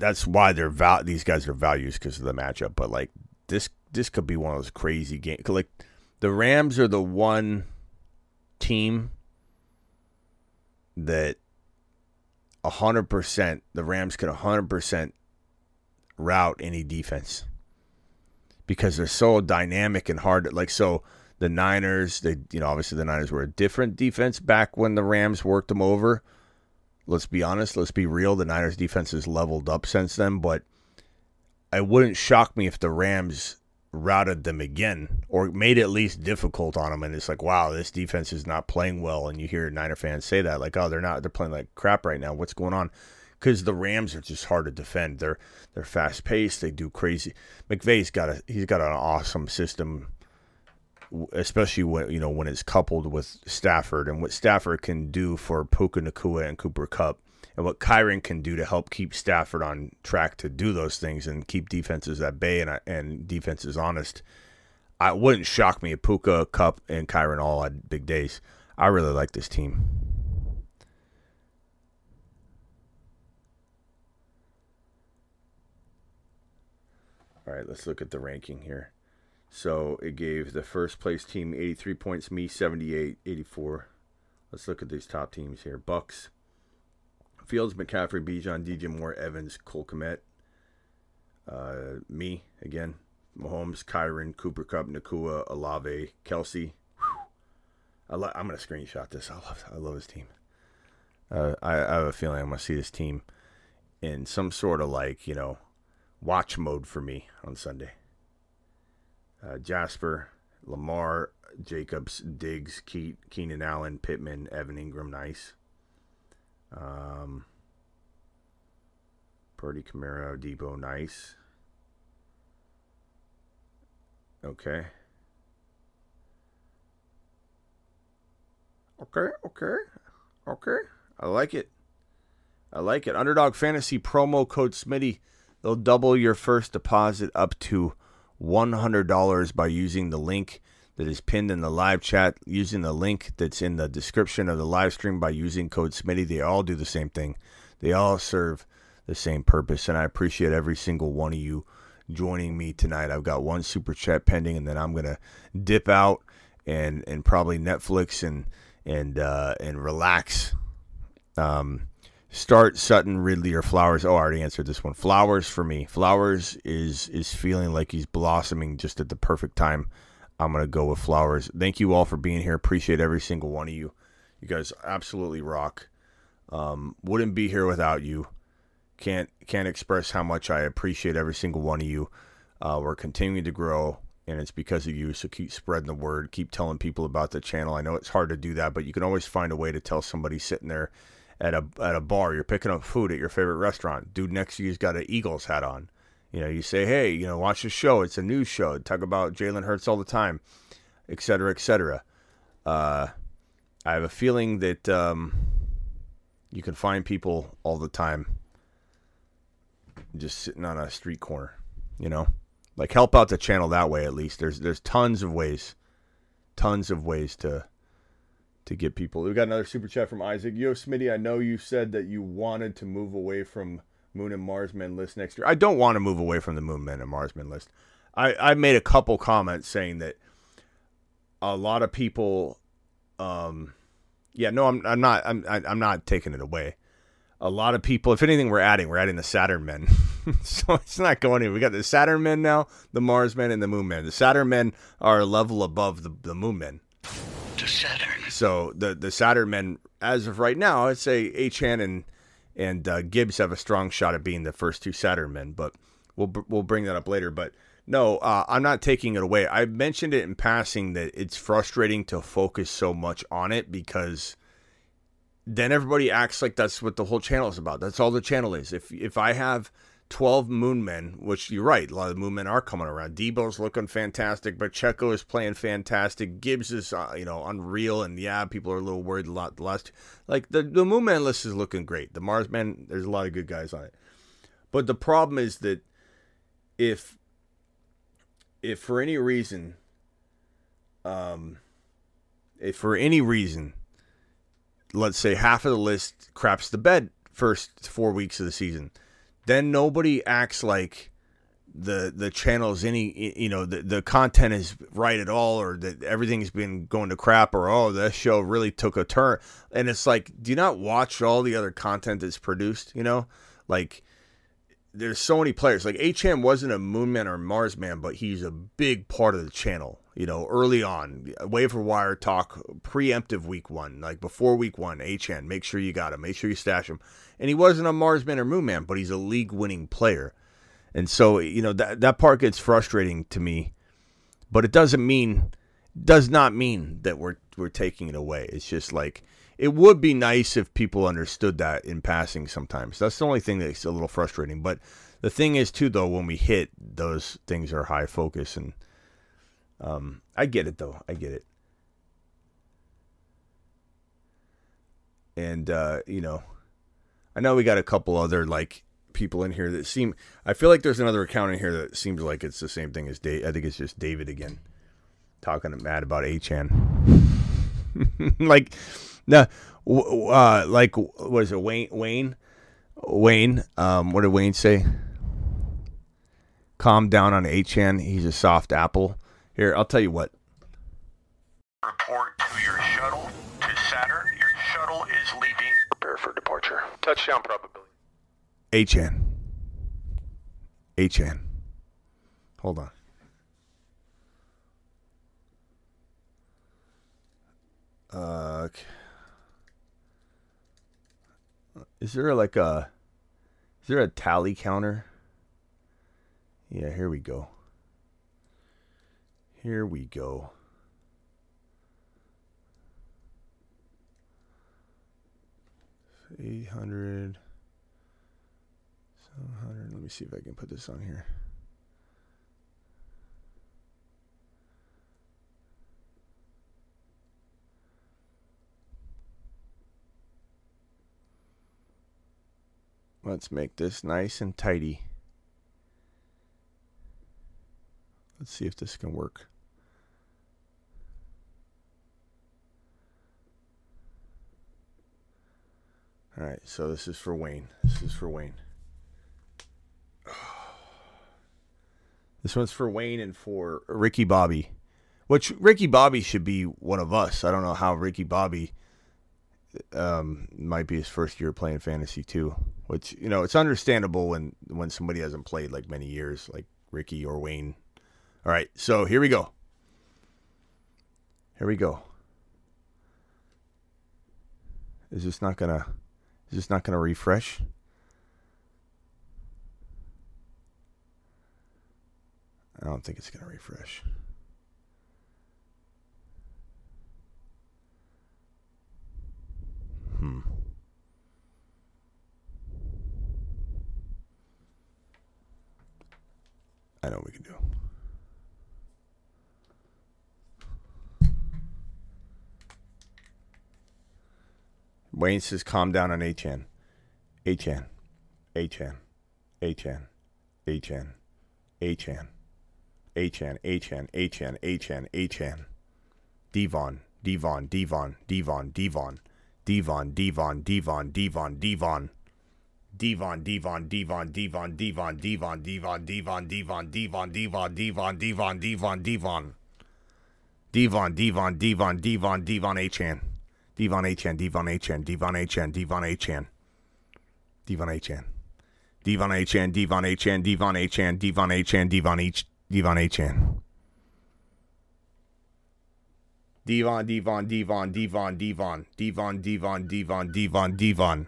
that's why they're val- these guys are values because of the matchup. But like this, this could be one of those crazy games. Like the Rams are the one team that hundred percent the Rams could hundred percent route any defense because they're so dynamic and hard. Like so, the Niners, they you know obviously the Niners were a different defense back when the Rams worked them over. Let's be honest. Let's be real. The Niners defense has leveled up since then, but it wouldn't shock me if the Rams routed them again or made it at least difficult on them. And it's like, wow, this defense is not playing well. And you hear Niner fans say that, like, oh, they're not, they're playing like crap right now. What's going on? Because the Rams are just hard to defend. They're they're fast paced. They do crazy. McVay's got a he's got an awesome system, especially when you know when it's coupled with Stafford and what Stafford can do for Puka Nacua and Cooper Kupp, and what Kyren can do to help keep Stafford on track to do those things and keep defenses at bay and and defenses honest. I wouldn't shock me if Puka, Kupp and Kyren all had big days. I really like this team. All right, let's look at the ranking here. So it gave the first place team 83 points, me 78, 84. Let's look at these top teams here. Bucks, Fields, McCaffrey, Bijan, DJ Moore, Evans, Cole Kmet. Uh, me again, Mahomes, Kyren, Cooper Kupp, Nacua, Olave, Kelce. I I'm gonna screenshot this. I love I love his team. Uh, I, I have a feeling I'm gonna see this team in some sort of like you know watch mode for me on Sunday. Uh, Jasper, Lamar, Jacobs, Diggs, Keat, Keenan Allen, Pittman, Evan Engram, nice. Um, Purdy, Kamara, Deebo, nice. Okay. Okay, okay, okay. I like it. I like it. Underdog Fantasy promo code Smitty. They'll double your first deposit up to $100 by using the link that is pinned in the live chat, using the link that's in the description of the live stream by using code Smitty. They all do the same thing. They all serve the same purpose, and I appreciate every single one of you joining me tonight. I've got one super chat pending, and then I'm gonna dip out and and probably Netflix and and uh, and relax. Um, start Sutton, Ridley, or Flowers. Oh, I already answered this one. Flowers for me. Flowers is is feeling like he's blossoming just at the perfect time. I'm gonna go with Flowers. Thank you all for being here. Appreciate every single one of you. You guys absolutely rock. Um, wouldn't be here without you. Can't can't express how much I appreciate every single one of you. Uh, we're continuing to grow, and it's because of you. So keep spreading the word. Keep telling people about the channel. I know it's hard to do that, but you can always find a way to tell somebody sitting there at a at a bar. You're picking up food at your favorite restaurant. Dude next to you's got an Eagles hat on. You know, you say, hey, you know, watch the show. It's a news show. Talk about Jalen Hurts all the time, et cetera, et cetera. Uh, I have a feeling that um, you can find people all the time just sitting on a street corner, you know? Like help out the channel that way at least. There's there's tons of ways. Tons of ways to to get people. We got another super chat from Isaac. Yo, Smitty, I know you said that you wanted to move away from Moon and Mars Men list next year. I don't want to move away from the Moon Men and Mars Men list. I, I made a couple comments saying that a lot of people um yeah, no, I'm I'm not I'm I'm not taking it away. A lot of people, if anything, we're adding we're adding the Saturn men, so it's not going anywhere. We got the Saturn men now, the Mars men, and the Moon men. The Saturn men are a level above the the Moon men. To Saturn. So the the Saturn men, as of right now, I'd say Achane and and uh, Gibbs have a strong shot at being the first two Saturn men, but we'll we'll bring that up later. But no, uh, I'm not taking it away. I mentioned it in passing that it's frustrating to focus so much on it because then everybody acts like that's what the whole channel is about. That's all the channel is. If if I have 12 moon men, which you're right, a lot of moon men are coming around. Deebo's looking fantastic, but Checo is playing fantastic. Gibbs is, uh, you know, unreal. And yeah, people are a little worried a lot. The last, like the, the moon man list is looking great. The Mars man, there's a lot of good guys on it. But the problem is that if, if for any reason, um, if for any reason, let's say half of the list craps the bed first four weeks of the season, then nobody acts like the the channel is any you know the the content is right at all or that everything's been going to crap or oh this show really took a turn. And it's like do you not watch all the other content that's produced you know? Like there's so many players. Like Achane wasn't a Moon Man or Mars Man, but he's a big part of the channel. You know, early on, waiver wire talk, preemptive week one, like before week one, Achane, make sure you got him, make sure you stash him. And he wasn't a Marsman or Moonman, but he's a league winning player. And so, you know, that that part gets frustrating to me, but it doesn't mean does not mean that we're we're taking it away. It's just like it would be nice if people understood that in passing sometimes. That's the only thing that's a little frustrating. But the thing is too though when we hit those things are high focus and um I get it though. I get it. And uh, you know, I know we got a couple other like people in here that seem I feel like there's another account in here that seems like it's the same thing as Dave. I think it's just David again talking to Matt about Achane. like no, uh, like what is it? Wayne, Wayne, Wayne. Um, what did Wayne say? Calm down on Achane. He's a soft apple. Here, I'll tell you what. Report to your shuttle to Saturn. Your shuttle is leaving. Prepare for departure. Touchdown probability. Achane. Achane. Hold on. Uh, okay. Is there like a is there a tally counter? Yeah, here we go. Here we go. Eight hundred, seven hundred. Let me see if I can put this on here. Let's make this nice and tidy. Let's see if this can work. All right, so this is for Wayne. This is for Wayne. This one's for Wayne and for Ricky Bobby. Which Ricky Bobby should be one of us. I don't know how Ricky Bobby um, might be his first year playing fantasy too. Which you know, it's understandable when when somebody hasn't played like many years, like Ricky or Wayne. All right, so here we go. Here we go. Is this not gonna? Is this not gonna refresh? I don't think it's gonna refresh. Hmm. I know what we can do. Wayne says, calm down on Achane. Achane. Achane. Achane. Achane. Achane. Achane. Achane. Achane. Achane. Achane. Devon. Devon. Devon. Devon. Devon. Devon. Devon. Devon. Devon. Devon. Devon, Devon, Devon, Devon, Devon, Devon, Devon, Devon, Devon, Devon, Devon, Devon, Devon, Devon, Devon. Devon, Devon, Devon, Devon, Devon Achane. Devon Achane, Devon Achane, Devon Achane, Devon Achane. Devon Achane. Devon Achane, Devon Achane, Devon Achane, Devon Achane, Devon H Devon Achane. Devon, Devon, Devon, Devon, Devon, Devon, Devon, Devon, Devon, Devon.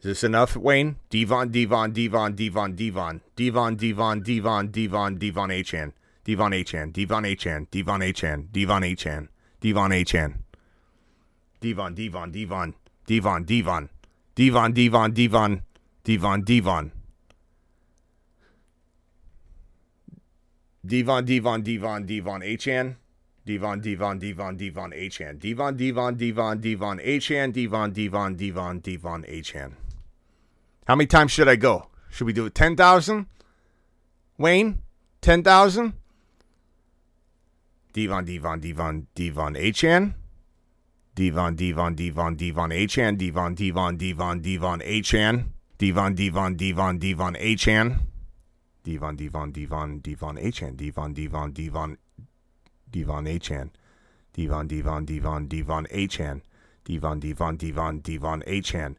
Is this enough, Wayne? Devon, Devon, Devon, Devon, Devon, Devon, Devon, Devon, Devon, Devon Achane, Devon Achane, Devon Achane, Devon Achane, Devon Achane, Devon Achane. Devon, Devon, Devon, Devon, Devon, Devon, Devon, Devon, Devon, Devon. Devon, Devon, Devon, Devon, Achane. Devon, Devon, Devon, Devon, Achane. Devon, Devon, Devon, Devon, Achane. Devon, Devon, Devon, Devon, Achane. How many times should I go? Should we do it 10,000? Wayne? 10,000? Devon, Devon, Devon, Devon, Achane. Devon, Devon, Devon, Devon, Achane. Devon, Devon, Devon, Devon, Achane. Devon, Devon, Devon, Devon, Achane. Devon, Devon, Devon, Devon, Achane. Devon, Devon, Devon, Devon, Achane. Devon, Devon, Devon, Devon, Achane. Devon, Devon, Devon, Devon, Achane.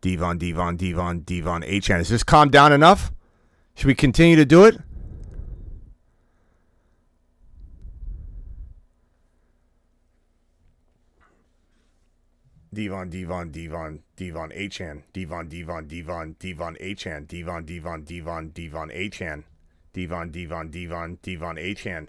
Devon, Devon, Devon, Devon, Achane. Is this calmed down enough? Should we continue to do it? Devon, Devon, Devon, Devon, Achane, Devon, Devon, Devon, Devon, Achane, Devon, Devon, Devon, Devon, Achane, Devon, Devon, Devon, Devon, Achane.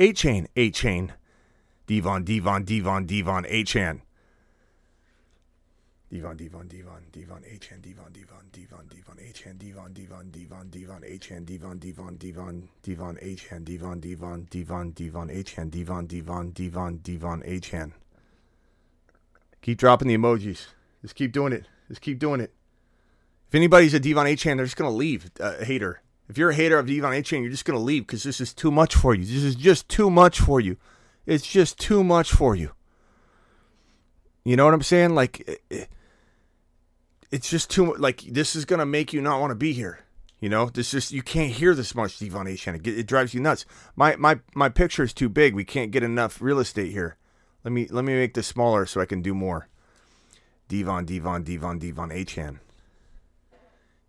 Achane, A chain. Devon, Devon, Devon, Devon, Achane. Devon, Devon, Devon, Devon, Achane, Devon, Devon, Devon, Devon, Achane, Devon, Devon, Devon, Devon, Achane, Devon, Devon, Devon, Devon, Achane, Devon, Devon, Devon, Devon, Achane, Devon, Devon, Devon, Devon, Achane. Keep dropping the emojis. Just keep doing it. Just keep doing it. If anybody's a Devon Achane, they're just gonna leave. A hater. If you're a hater of Devon Achane, you're just gonna leave because this is too much for you. This is just too much for you. It's just too much for you. You know what I'm saying? Like. It, it's just too like this is gonna make you not want to be here. You know, this just you can't hear this much Devon Achane. It, it drives you nuts. My my my picture is too big. We can't get enough real estate here. Let me let me make this smaller so I can do more. Devon Devon Devon Devon Achane.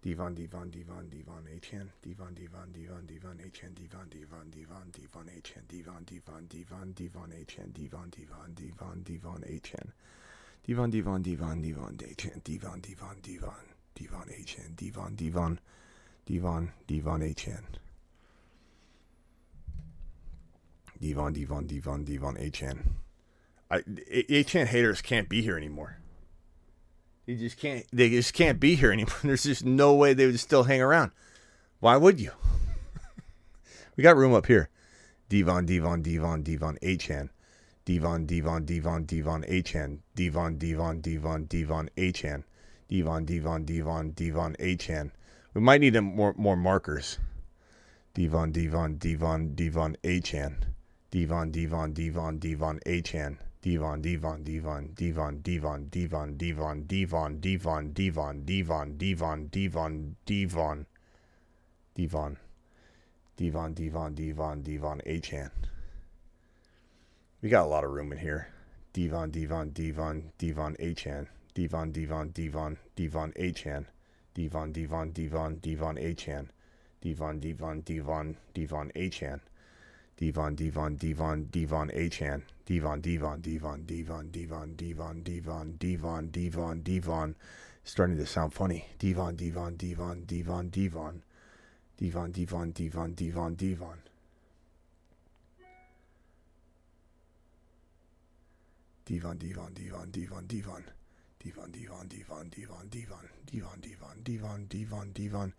Devon Devon Devon Devon Achane. Devon Devon Devon Devon Achane. Devon Devon Devon Devon Achane. Devon Devon Devon Devon Achane. Devon Devon Devon Devon Achane. Devon, Devon, Devon, Devon, Achane, Devon, Devon, Devon, Devon, Achane, Devon, Devon, Devon, Devon, Achane. Devon, Devon, Devon, Devon, Achane. I Achane haters can't be here anymore. They just can't. They just can't be here anymore. There's just no way they would still hang around. Why would you? we got room up here. Devon, Devon, Devon, Devon, Achane. Devon, Devon, Devon, Devon, Achane, Devon, Devon, Devon, Devon, Achane, Devon, Devon, Devon, Devon, Achane. We might need more more markers. Devon, Devon, Devon, Devon, Achane, Devon, Devon, Devon, Devon, Achane, Devon, Devon, Devon, Devon, Devon, Devon, Devon, Devon, Devon, Devon, Devon, Devon, Devon, Devon, Devon, Devon, Devon, Devon, Devon, Achane. We got a lot of room in here. Devon, Devon, Devon, Devon, Achane. Devon, Devon, Devon, Devon, Achane. Devon, Devon, Devon, Devon, Achane. Devon, Devon, Devon, Devon, Achane. Devon, Devon, Devon, Devon, Achane. Devon, Devon, Devon, Devon, Devon, Devon, Devon, Devon, Devon, Devon. Starting to sound funny. Devon, Devon, Devon, Devon, Devon. Devon, Devon, Devon, Devon, Devon. Devon, Devon, Devon, Devon, Devon. Devon, Devon, Devon, Devon, Devon, Devon, Devon, Devon, Devon, Devon,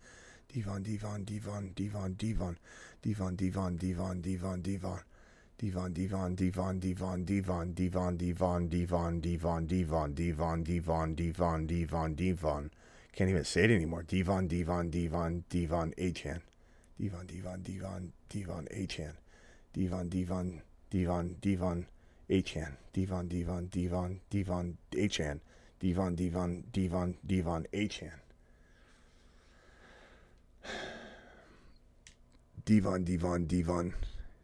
Devon, Devon, Devon, Devon, Devon, Devon, Devon, Devon, Devon, Devon. Devon, Devon, Devon, Devon, Devon, Devon, Devon, Devon, Devon, Devon, Devon, Devon, Devon, Devon, Devon. Can't even say it anymore. Devon, Devon, Devon, Devon, Achane. Devon, Devon, Devon, Devon, Achane. Devon, Devon, Devon, Devon, Achane. Devon, Devon, Devon, Devon, Achane. Devon, Devon, Devon, Devon, Achane. Devon, Devon, Devon,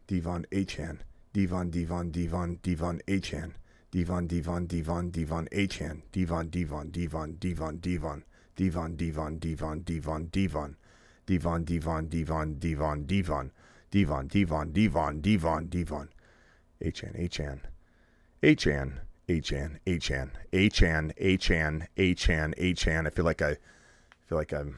Devon, Achane. Devon, Devon, Devon, Devon, Achane. Devon, Devon, Devon, Devon, Achane. Devon, Devon, Devon, Devon, Devon. Devon, Devon, Devon, Devon, Devon. Devon, Devon, Devon, Devon, Devon. Devon, Devon, Devon, Devon, Devon. Achane, Achane. Achane, Achane, Achane, Achane, Achane, Achane, Achane. I feel like I feel like I'm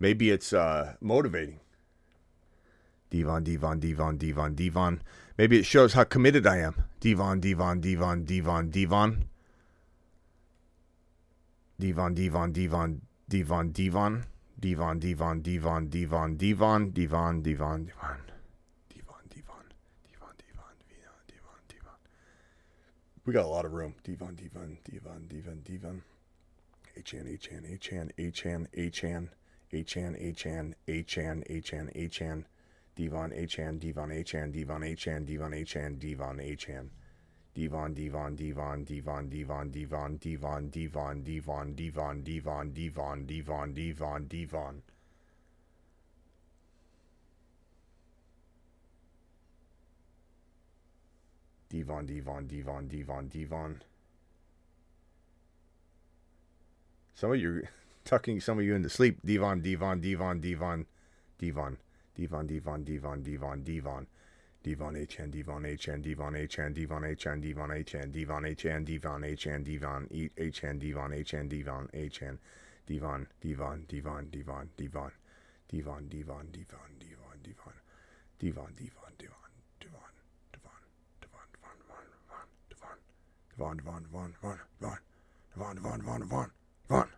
Maybe it's uh, motivating. Devon, Devon, Devon, Devon, Devon. Maybe it shows how committed I am. Devon, Devon, Devon, Devon, Devon. Devon, Devon, Devon, Devon, Devon. Devon, Devon, Devon, Devon, Devon, Devon, Devon, Devon. We got a lot of room. Devon, Devon, Devon, Devon, Devon. Achane, Achane, Achane, Achane, Achane, Achane, Achane, Achane, Achane, Achane. Devon, Achane, Devon, Achane, Devon, Achane, Devon, Achane, Devon, Achane. Devon, Devon, Devon, Devon, Devon, Devon, Devon, Devon, Devon, Devon, Devon, Devon, Devon, Devon, Devon. Devon, Devon, Devon, Devon, Devon. Some of you tucking some of you into sleep. Devon, Devon, Devon, Devon, Devon, Devon, Devon, Devon, Devon, Devon. Devon HN, Devon HN, Devon HN, Devon HN, Devon HN, Devon HN, Devon HN, Devon HN, Devon HN, Devon HN, Devon, Devon, Devon, Devon, Devon, Devon, Devon, Devon, Devon, Devon, Devon, Devon, Devon. Von, Von, Devon, Devon, Devon, Von, Von, Von, Von, Von, Von, Von, Von,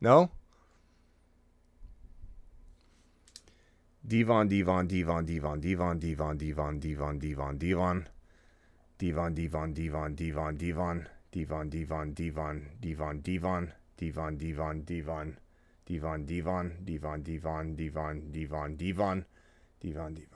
No? Devon, Devon, Devon, Devon, Devon, Devon, Devon, Devon, Devon, Devon. Devon, Devon, Devon, Devon, Devon. Devon, Devon, Devon, Devon, Devon. Devon, Devon, Devon. Devon, Devon, Devon, Devon, Devon, Devon, Devon. Devon, Devon.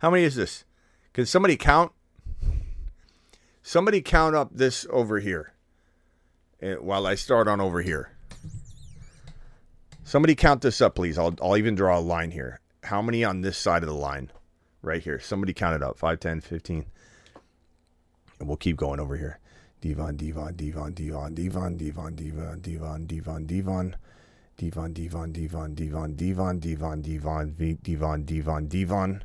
How many is this? Can somebody count? Somebody count up this over here while I start on over here. Somebody count this up, please. I'll, I'll even draw a line here. How many on this side of the line? Right here. Somebody count it up. 5, 10, 15. And we'll keep going over here. Devon, Devon, Devon, Devon, Devon, Devon, Devon, Devon, Devon, Devon. Devon, Devon, Devon, Devon, Devon, Devon, Devon, Devon, Devon, Devon.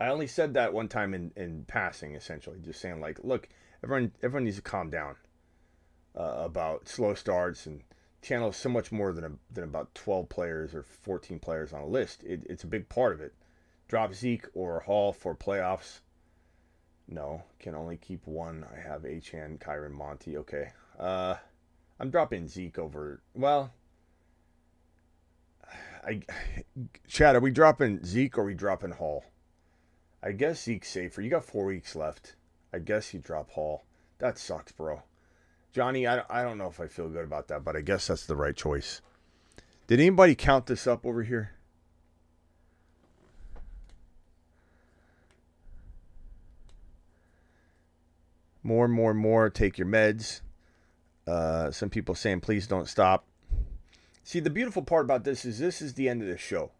I only said that one time in, in passing, essentially, just saying like, look, everyone everyone needs to calm down uh, about slow starts and channel so much more than a, than about 12 players or 14 players on a list. It, it's a big part of it. Drop Zeke or Hall for playoffs. No, can only keep one. I have Achane, Kyren, Monty. Okay. Uh, I'm dropping Zeke over. Well, I, Chad, are we dropping Zeke or are we dropping Hall? I guess Zeke's safer. You got four weeks left. I guess you drop Hall. That sucks, bro. Johnny, I, I don't know if I feel good about that, but I guess that's the right choice. Did anybody count this up over here? More, more, more. Take your meds. Uh, some people saying, please don't stop. See, the beautiful part about this is this is the end of the show.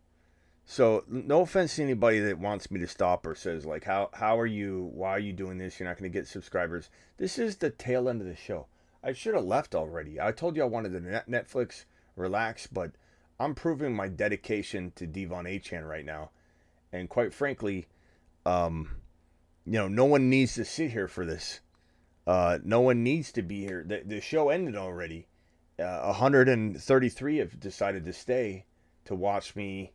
So no offense to anybody that wants me to stop or says like how how are you why are you doing this you're not going to get subscribers. This is the tail end of the show. I should have left already. I told you I wanted the Netflix relax, but I'm proving my dedication to Devon Achane right now, and quite frankly, um, you know no one needs to sit here for this. Uh, no one needs to be here. The, the show ended already. Uh, 133 have decided to stay to watch me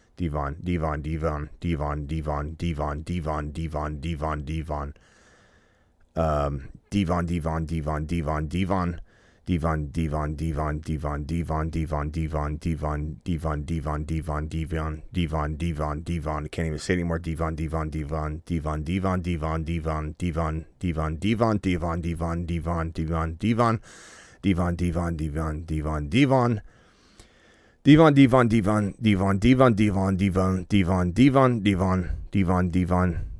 Devon, Devon, Devon, Devon, Devon, Devon, Devon, Devon, Devon, Devon, um, Devon, Devon, Devon, Devon, Devon. Devon, Devon, Devon, Devon, Devon, Devon, Devon, Devon, Devon, Devon, Devon, Devon, Devon, Devon, Devon. Can't even say anymore. Devon, Devon, Devon, Devon, Devon, Devon, Devon, Devon, Devon, Devon, Devon, Devon, Devon, Devon, Devon, Devon, Devon, Devon, Devon, Devon. Devon, Devon, Devon, Devon, Devon, Devon, Devon, Devon, Devon, Devon, Devon,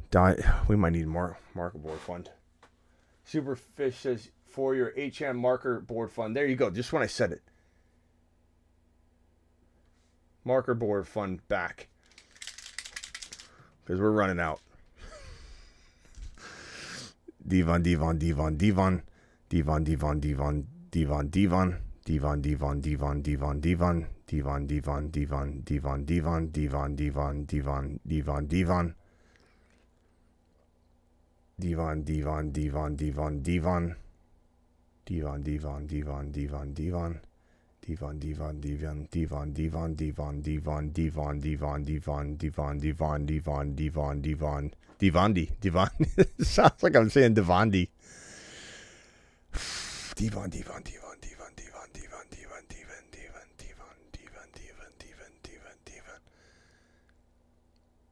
Devon. We might need more marker board fund. Superfish says for your HM marker board fund. There you go. Just when I said it. Marker board fund back. Because we're running out. Devon, Devon, Devon, Devon. Devon, Devon, Devon, Devon, Devon. Devon, Devon, Devon, Devon, Devon. Devon, Devon, Devon, Devon, Devon, Devon, Devon, Devon, Devon, Devon. Devon, Devon, Devon, Devon, Devon. Devon, Devon, Devon, Devon, Devon. Devon, Devon, Devon, Devon, Devon, Devon, Devon, Devon, Devon, Devon, Devon, Devon, Devon, Devon, Devon, Devandi, Devon. Sounds like I'm saying Devandi. Devon, Devon, Devon, Devon, Devon,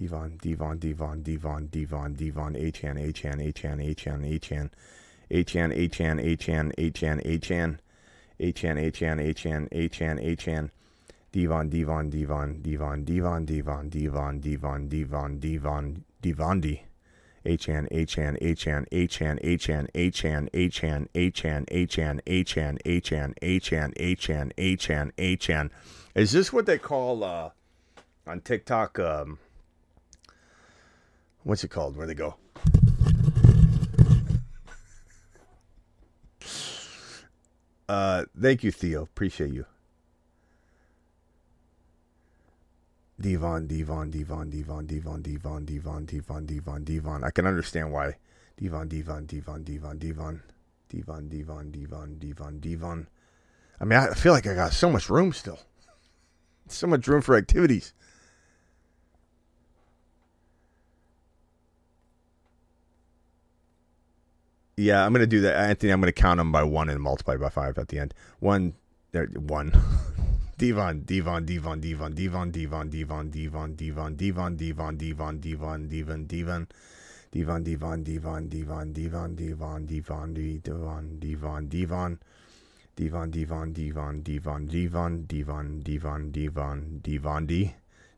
Devon, Devon, Devon, Devon, Devon, Devon, HN, HN, HN, HN, HN, HN, HN, HN, HN, HN, HN, HN, HN, HN, HN, Devon, Devon, Devon, Devon, Devon, Devon, Devon, Devon, Devon, Devon, Devandi. HN, HN, HN, HN, HN, HN, HN, HN, HN, HN, HN, HN, HN, HN, HN. Is this what they call uh, on TikTok? Um, what's it called? Where they go? Uh, thank you, Theo. Appreciate you. Devon, Devon, Devon, Devon, Devon, Devon, Devon, Devon, Devon, Devon. I can understand why. Devon, Devon, Devon, Devon, Devon, Devon, Devon, Devon, Devon, Devon. I mean, I feel like I got so much room still. So much room for activities. Yeah, I'm gonna do that, Anthony. I'm gonna count them by one and multiply by five at the end. One, there, one. Devon, Devon, Devon, Devon, Devon, Devon, Devon, Devon, Devon, Devon, Devon, Devon, Devon, Devon, Devon. Devon, Devon, Devon, Devon, Devon, Devon, Devon, Devon, Devon, Devon, Devon, Devon, Devon, Devon, Devon, Devon, Devon, Devon, Devon, D.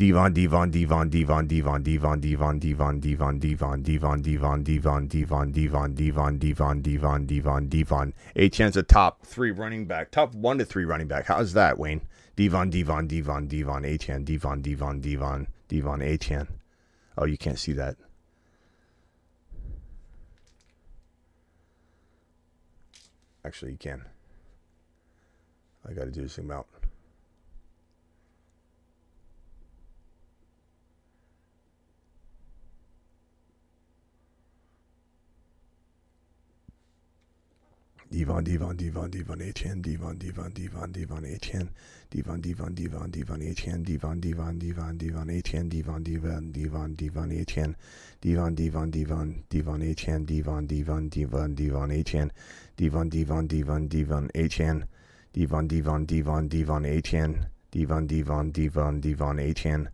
Devon, Devon, Devon, Devon, Devon, Devon, Devon, Devon, Devon, Devon, Devon, Devon, Devon, Devon, Devon, Devon, Devon, Devon, Devon, Devon. HN's a top three running back, top one to three running back. How's that, Wayne? Devon, Devon, Devon, Devon, HN, Devon, Devon, Devon, Devon, HN. Oh, you can't see that. Actually, you can. I got to do zoom out. Devon, Devon, Devon, Devon, HN, Devon, Devon, Devon, Devon, HN, Devon, Devon, Devon, Devon, HN, Devon, Devon, Devon, Devon, HN, Devon, Devon, Devon, Devon, HN, Devon, Devon, Devon, Devon, HN, Devon, Devon, Devon, Devon, HN, Devon, Devon, Devon, Devon, HN, Devon, Devon, Devon, Devon, HN, Devon, Devon, Devon, Devon, HN,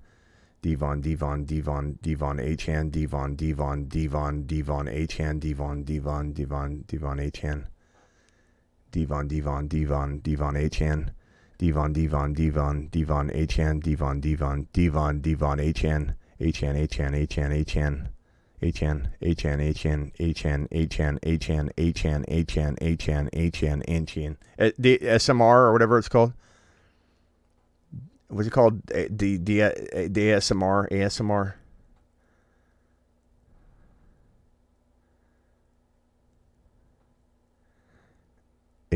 Devon, Devon, Devon, Devon, HN, Devon, Devon, Devon, Devon, HN, Devon, Devon, Devon, Devon, HN. Devon, Devon, Devon, Devon HN, Devon, Devon, Devon, Devon HN, Devon, Devon, Devon, Devon HN, HN, HN, HN, HN, HN, HN, HN, HN, HN, HN, HN, HN, HN, HN, HN, the SMR or whatever it's called. What's it called? The the the ASMR ASMR.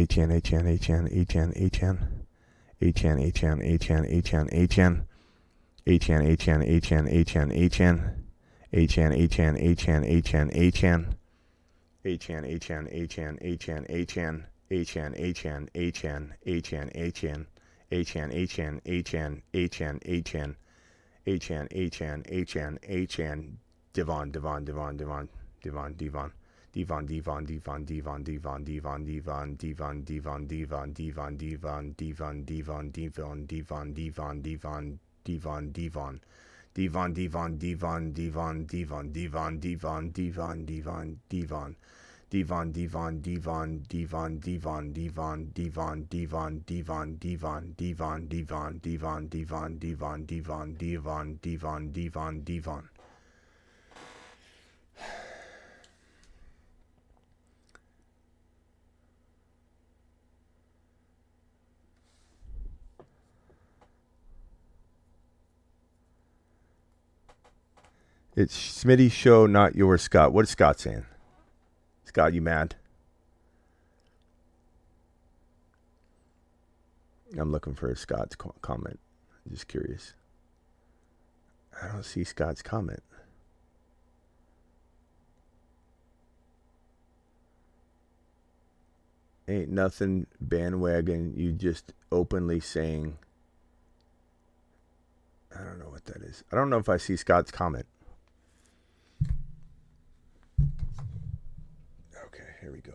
Achane, Achane, Achane, Achane, Achane. Achane, Achane, Achane, Achane, Achane. Achane, Achane, Achane, Achane, Achane. Achane, Achane, Achane, Achane, Achane. Achane, Achane, Achane, Achane, Achane. Achane, Achane, Achane, Achane, Achane. Achane, Achane, Achane, Achane, Achane. Achane, Achane, Achane, Achane. Devon, Devon, Devon, Devon, Devon, Devon. Devon, Devon, Devon, Devon, Devon, Devon, Devon, Devon, Devon, Devon, Devon, Devon, Devon, Devon, Devon, Devon, Devon, Devon, Devon, Devon. Devon, Devon, Devon, Devon, Devon, Devon, Devon, Devon, Devon, Devon. Devon, Devon, Devon, Devon, Devon, Devon, Devon, Devon, Devon, Devon, Devon, Devon, Devon, Devon, Devon, Devon, Devon, Devon, Devon, Devon. It's Smitty's show, not yours, Scott. What is Scott saying? Scott, you mad? I'm looking for Scott's comment. I'm just curious. I don't see Scott's comment. Ain't nothing bandwagon. You just openly saying I don't know what that is. I don't know if I see Scott's comment. Okay, here we go.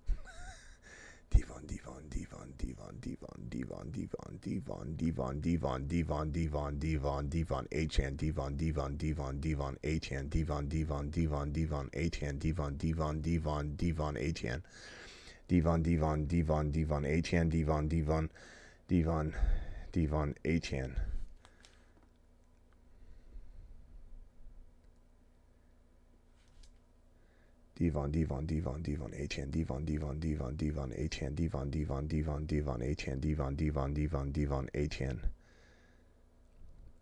Devon, Devon, Devon, Devon, Devon, Devon, Devon, Devon, Devon, Devon, Devon, Devon, Devon, Devon, Achane, Devon, Devon, Devon, Devon, Achane, Devon, Devon, Devon, Devon, Achane, Devon, Devon, Devon, Devon, Achane, Devon, Devon, Devon, Devon, Achane, Devon, Devon, Devon, Devon, Achane. Devon, Devon, Devon, Devon, Achane, Devon, Devon, Devon, Devon, Achane, Devon, Devon, Devon, Devon, Achane, Devon, Devon, Devon, Devon, Achane.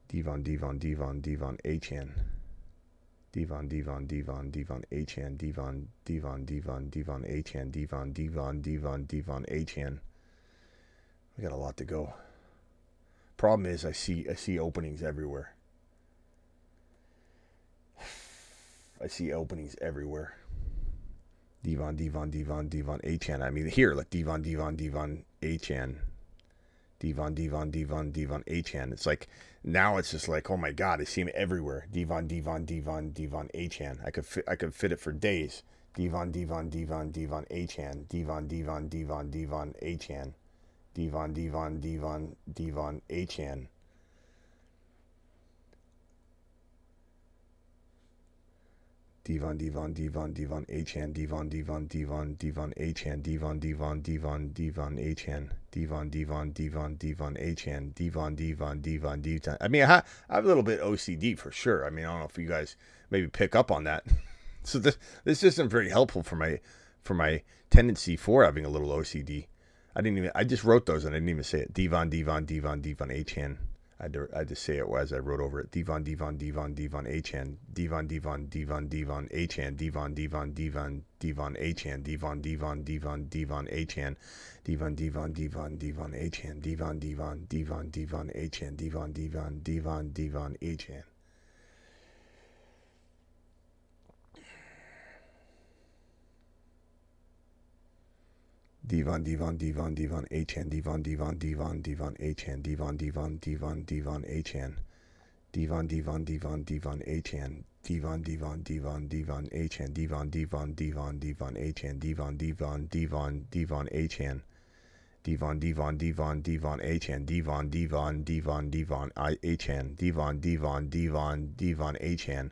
Devon, Devon, Devon, Devon, Achane. Devon, Devon, Devon, Devon, Achane, Devon, Devon, Devon, Devon, Achane, Devon, Devon, Devon, Devon, Achane. We got a lot to go. Problem is, I see I see openings everywhere. I see openings everywhere. Devon, Devon, Devon, Devon, Achane. I mean, here, like Devon, Devon, Devon, Achane. Devon, Devon, Devon, Devon, Achane. It's like, now it's just like, oh my God, I see him everywhere. Devon, Devon, Devon, Devon, Achane. I could fit, I could fit it for days. Devon, Devon, Devon, Devon, Achane. Devon, Devon, Devon, Devon, Achane. Devon, Devon, Devon, Devon, Achane. Devon, Devon, Devon, Devon, Achane, Devon, Devon, Devon, Devon, Achane, Devon, Devon, Devon, Devon, Achane, Devon, Devon, Devon, Devon, Achane, Devon, Devon, Devon, Devon. I mean, I have a little bit OCD for sure. I mean, I don't know if you guys maybe pick up on that. So this this isn't very helpful for my for my tendency for having a little OCD. I didn't even I just wrote those and I didn't even say it. Devon, Devon, Devon, Devon, Achane. I had, to, say it as I wrote over it. Devon, Devon, Devon, Devon, Achane. Devon, Devon, Devon, Devon, Achane. Devon, Devon, Devon, Devon, Achane. Devon, Devon, Devon, Devon, Achane. Devon, Devon, Devon, Devon, Achane. Devon, Devon, Devon, Devon, Achane. Devon, Devon, Devon, Devon, Achane. Devon, Devon, Devon, Devon, Achane, Devon, Devon, Devon, Devon, Achane, Devon, Devon, Devon, Devon, Achane, Devon, Devon, Devon, Devon, Achane, Devon, Devon, Devon, Devon, Achane, Devon, Devon, Devon, Devon, Achane, Devon, Devon, Devon, Devon, Achane, Devon, Devon, Devon, Devon, Achane, Devon, Devon, Devon, Devon, Achane, Devon, Devon, Devon, Devon, Achane, Devon, Devon, Devon, Devon, Achane,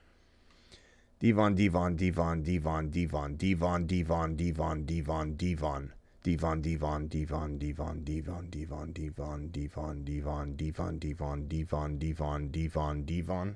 Devon, Devon, Devon, Devon, Devon, Devon, Devon, Devon, Devon, Devon. Devon, Devon, Devon, Devon, Devon, Devon, Devon, Devon, Devon, Devon, Devon, Devon, Devon, Devon, Devon.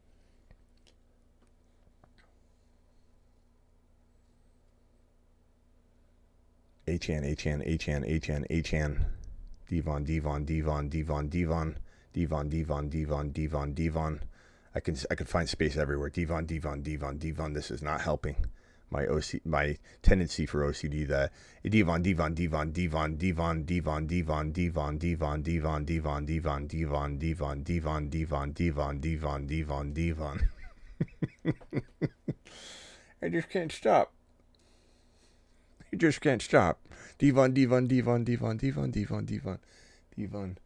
Achane, Achane, Achane, Achane, Achane. Devon, Devon, Devon, Devon, Devon, Devon, Devon, Devon, Devon, Devon. I can I can find space everywhere. Devon, Devon, Devon, Devon. This is not helping my OC my tendency for OCD. That Devon, Devon, Devon, Devon, Devon, Devon, Devon, Devon, Devon, Devon, Devon, Devon, Devon, Devon, Devon, Devon, Devon, Devon, Devon, Devon. I just can't stop. You just can't stop. Devon, Devon, Devon, Devon, Devon, Devon, Devon, Devon,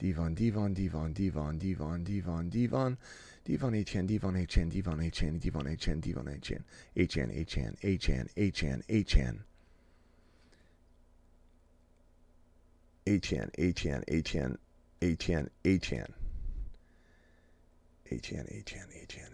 Devon, Devon, Devon, Devon, Devon, Devon, Devon, Devon, HN, Devon, HN, Devon, HN, Devon, HN, Devon, HN, HN, HN, HN, HN, HN. HN, HN, HN, HN, HN. HN, HN, HN,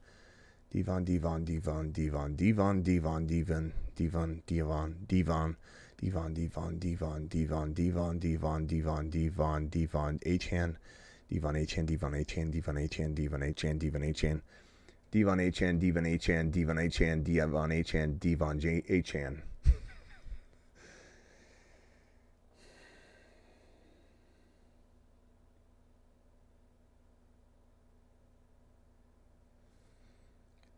Devon, Devon, Devon, Devon, Devon, Devon, Devon, Devon, Devon, Devon, Devon, Devon, Devon, Devon, Devon, Devon, Devon, Devon, Devon, H-Hand, Devon H-Hand, Devon H-Hand, Devon H-Hand, Devon H-Hand, Devon H-Hand, Devon H-Hand, Devon H-Hand, Devon H-Hand, Devon H-Hand, Devon J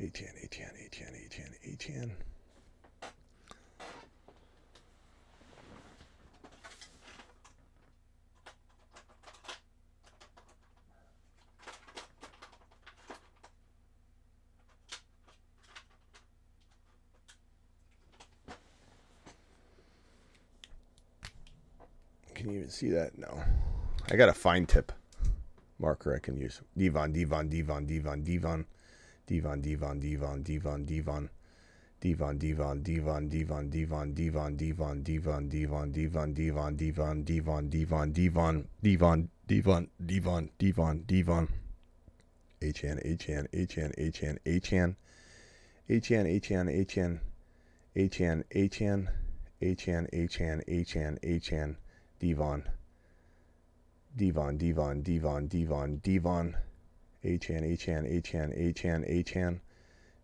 HN, HN, HN, HN, HN. Can you even see that? No. I got a fine tip marker I can use. Devon, Devon, Devon, Devon, Devon. Devon, Devon, Devon, Devon, Devon. Devon, Devon, Devon, Devon, Devon, Devon, Devon, Devon, Devon, Devon, Devon, Devon, Devon, Devon, Devon, Devon, Devon, Devon, Devon, Devon. HN, HN, HN, HN, HN. HN, HN, HN. HN, HN. HN, HN, HN, HN. Devon. Devon, Devon, Devon, Devon, Devon. HN, HN, HN, HN, HN,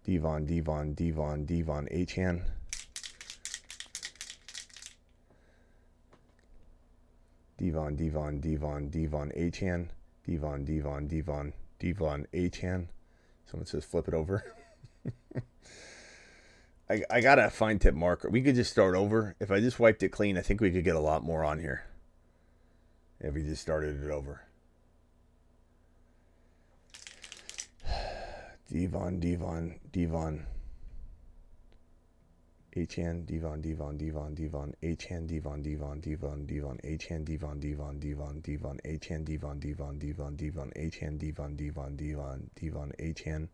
Devon, Devon, Devon, Devon, HN. Devon, Devon, Devon, Devon, HN, Devon, Devon, Devon, Devon, HN. Someone says flip it over. I, I got a fine tip marker. We could just start over. If I just wiped it clean, I think we could get a lot more on here. If we just started it over. Devon, Devon, Devon. HN, Devon, Devon, Devon, Devon, HN, Devon, Devon, Devon, Devon, HN, Devon, Devon, Devon, Devon, HN, Devon, Devon, Devon, Devon, HN, Devon, Devon, Devon, Devon, HN.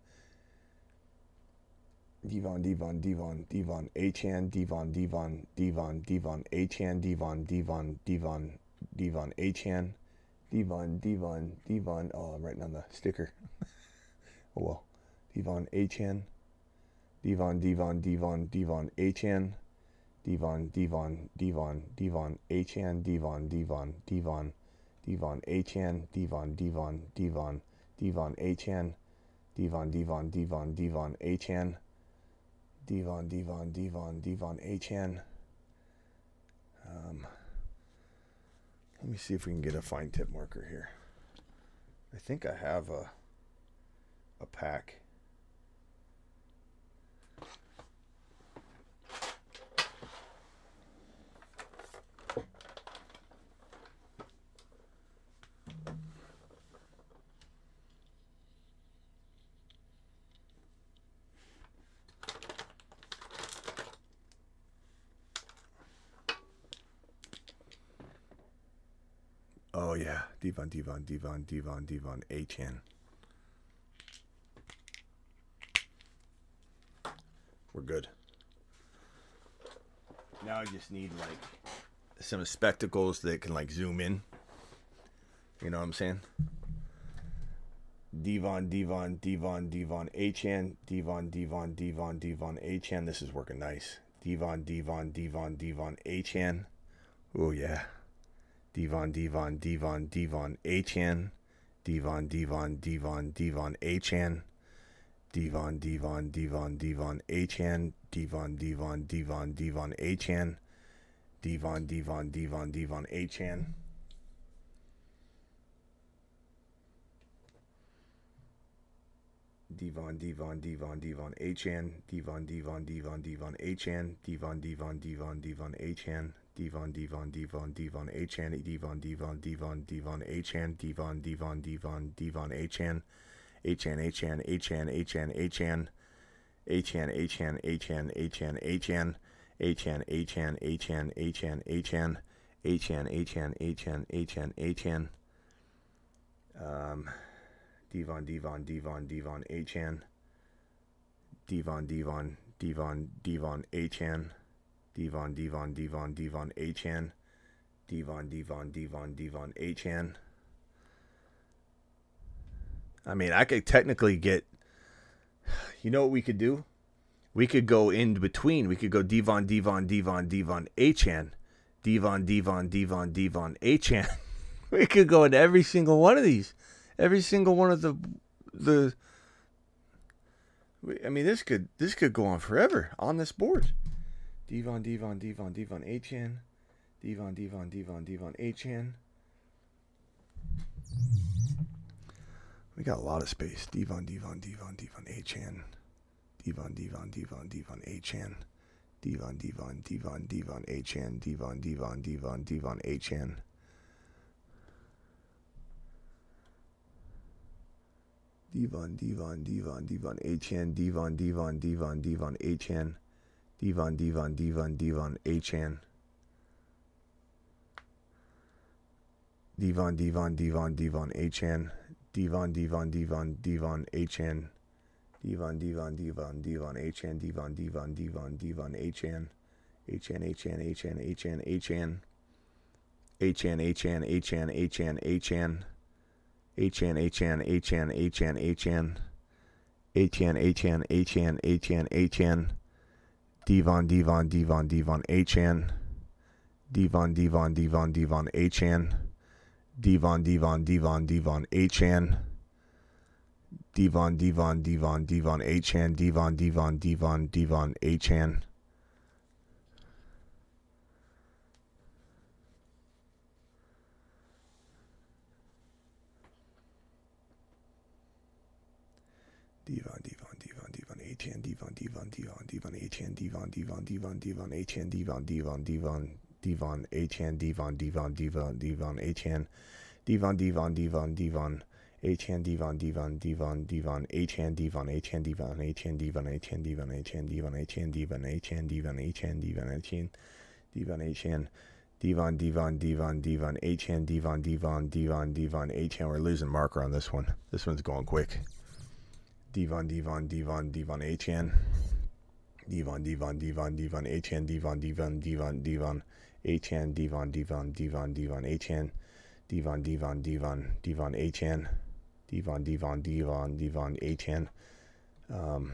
Devon, Devon, Devon, Devon, HN, Devon, Devon, Devon, Devon, HN, Devon, Devon, Devon, Devon, HN, Devon, Devon, Devon. Oh, I'm writing on the sticker. oh well. Devon HN, Devon, Devon, Devon, Devon HN, Devon, Devon, Devon, Devon HN, Devon, Devon, Devon, Devon Achane, Devon, Devon, Devon, Devon Achane, Devon, Devon, Devon, Devon Achane, Devon, Devon, Devon, Devon Achane. Um, let me see if we can get a fine tip marker here. I think I have a a pack. Oh yeah, Devon, Devon, Devon, Devon, Achane. We're good. Now I just need like some spectacles that can like zoom in. You know what I'm saying? Devon, Devon, Devon, Devon, Achane, Devon, Devon, Devon, Devon, Achane. This is working nice. Devon, Devon, Devon, Devon, Achane. Oh yeah. Devon, Devon, Devon, Devon, Achane. Devon, Devon, Devon, Devon, Achane. Devon, Devon, Devon, Devon, Achane. Devon, Devon, Devon, Devon, Achane. Devon, Devon, Devon, Devon, Achane. Devon, Devon, Devon, Devon, Achane. Devon, Devon, Devon, Devon, Achane. Devon, Devon, Devon, Devon, Achane. Devon, Devon, Devon, Devon, Achane. Devon, Devon, Devon, Devon, Achane. Devon, Devon, Devon, Devon, Achane. Achane, Achane, Achane, Achane, Achane. Achane, Achane, Achane, Achane, Achane. Achane, Achane, Achane, Achane, Achane. Achane, Achane, Achane, Achane, Achane. Um, Devon, Devon, Devon, Devon, Achane. Devon, Devon, Devon, Devon, Achane. Devon, Devon, Devon, Devon, Achane. Devon, Devon, Devon, Devon, Achane. I mean, I could technically get. You know what we could do? We could go in between. We could go Devon, Devon, Devon, Devon, Achane. Devon, Devon, Devon, Devon, Achane. we could go into every single one of these. Every single one of the the. I mean, this could this could go on forever on this board. Devon, Devon, Devon, Devon, Achane. Devon, Devon, Devon, Devon, Achane. We got a lot of space. Devon, Devon, Devon, Devon, Achane. Devon, Devon, Devon, Devon, Achane. Devon, Devon, Devon, Devon, Achane. Devon, Devon, Devon, Devon, Achane. Devon, Devon, Devon, Devon, Achane. Devon, Devon, Devon, Devon, Achane. Devon, Devon, Devon, Devon, Achane. Devon, Devon, Devon, Devon, Achane. Devon, Devon, Devon, Devon, Achane. Devon, Devon, Devon, Devon, Achane. Devon, Devon, Devon, Devon, Achane. Achane, Achane, Achane, Achane, Achane. Achane, Achane, Achane, Achane, Achane. Achane, Achane, Achane, Achane, Achane. Achane, Achane, Achane, Achane, Achane. Devon, Devon, Devon, Devon, Achane. Devon, Devon, Devon, Devon, Achane. Devon, Devon, Devon, Devon, Achane. Devon, Devon, Devon, Devon, Achane. Devon, Devon, Devon, Devon, Achane. Devon, Devon, Achane, Devon, Devon, Devon, Devon, Achane, Devon, Devon, Devon, Devon, Achane, Devon, Devon, Devon, Devon, Achane, Devon, Devon, Devon, Devon, Achane, Devon, Devon, Devon, Devon, Achane, Devon, Devon, Devon, Devon, Achane, Devon, Achane, Devon, Achane, Devon, Achane, Devon, Achane, Devon, Achane, Devon, Achane, Devon, Achane, Devon, Achane, Devon, Achane, Devon, Devon, Devon, Devon, Achane, Devon, Devon, Devon, Devon, Achane. We're losing marker on this one. This one's going quick. Devon, Devon, Devon, Devon, Achane. Devon, Devon, Devon, Devon, Achane, Devon, Devon, Devon, Devon, Achane, Devon, Devon, Devon, Devon, Achane, Devon, Devon, Devon, Devon, Achane, Devon, Devon, Devon, Devon, Achane, um,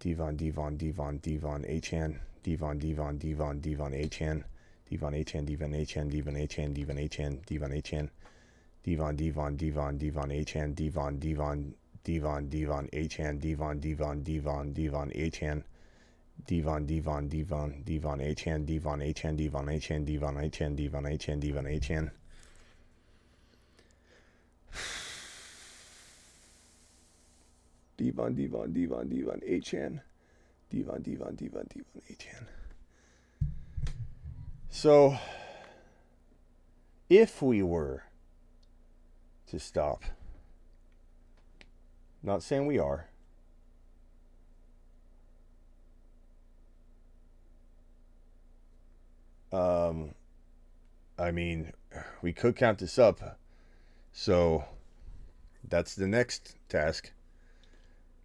Devon, Devon, Devon, Devon, Achane, Devon, Devon, Devon, Devon, Achane, Devon Achane, Devon Achane, Devon Achane, Devon Achane, Devon Achane, Devon, Devon, Devon, Devon Achane, Devon, Devon, Devon, Devon Achane, Devon, Devon, Devon, Devon Achane. Devon, Devon, Devon, Devon Achane, Devon Achane, Devon Achane, Devon Achane, Devon Achane, Devon Achane. Devon, Devon, Devon, Devon Achane. Devon, Devon, Devon, Devon Achane. So, if we were to stop, not saying we are, um, I mean, we could count this up. So, that's the next task.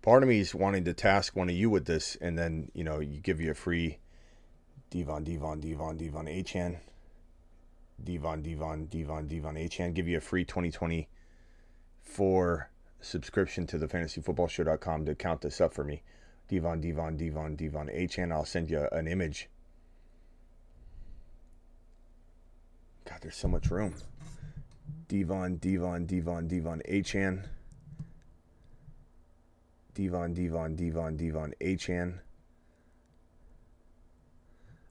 Part of me is wanting to task one of you with this, and then, you know, you give you a free Devon, Devon, Devon, Devon, Achane. Devon, Devon, Devon, Devon, Achane. Give you a free 2024 subscription to the fantasyfootballshow.com to count this up for me. Devon, Devon, Devon, Devon, Achane. I'll send you an image. God, there's so much room. Devon, Devon, Devon, Devon, Achane. Devon, Devon, Devon, Devon, Achane.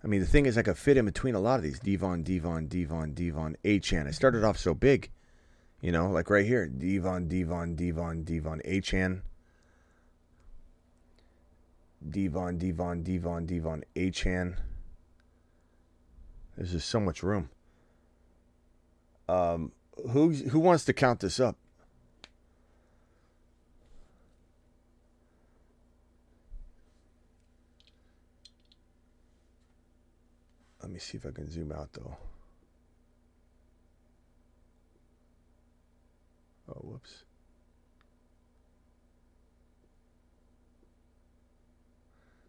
I mean, the thing is, I could fit in between a lot of these. Devon, Devon, Devon, Devon, Achane. I started off so big, you know, like right here. Devon, Devon, Devon, Devon, Achane. Devon, Devon, Devon, Devon, Achane. There's just so much room. Um, who who wants to count this up? Let me see if I can zoom out though. Oh, whoops.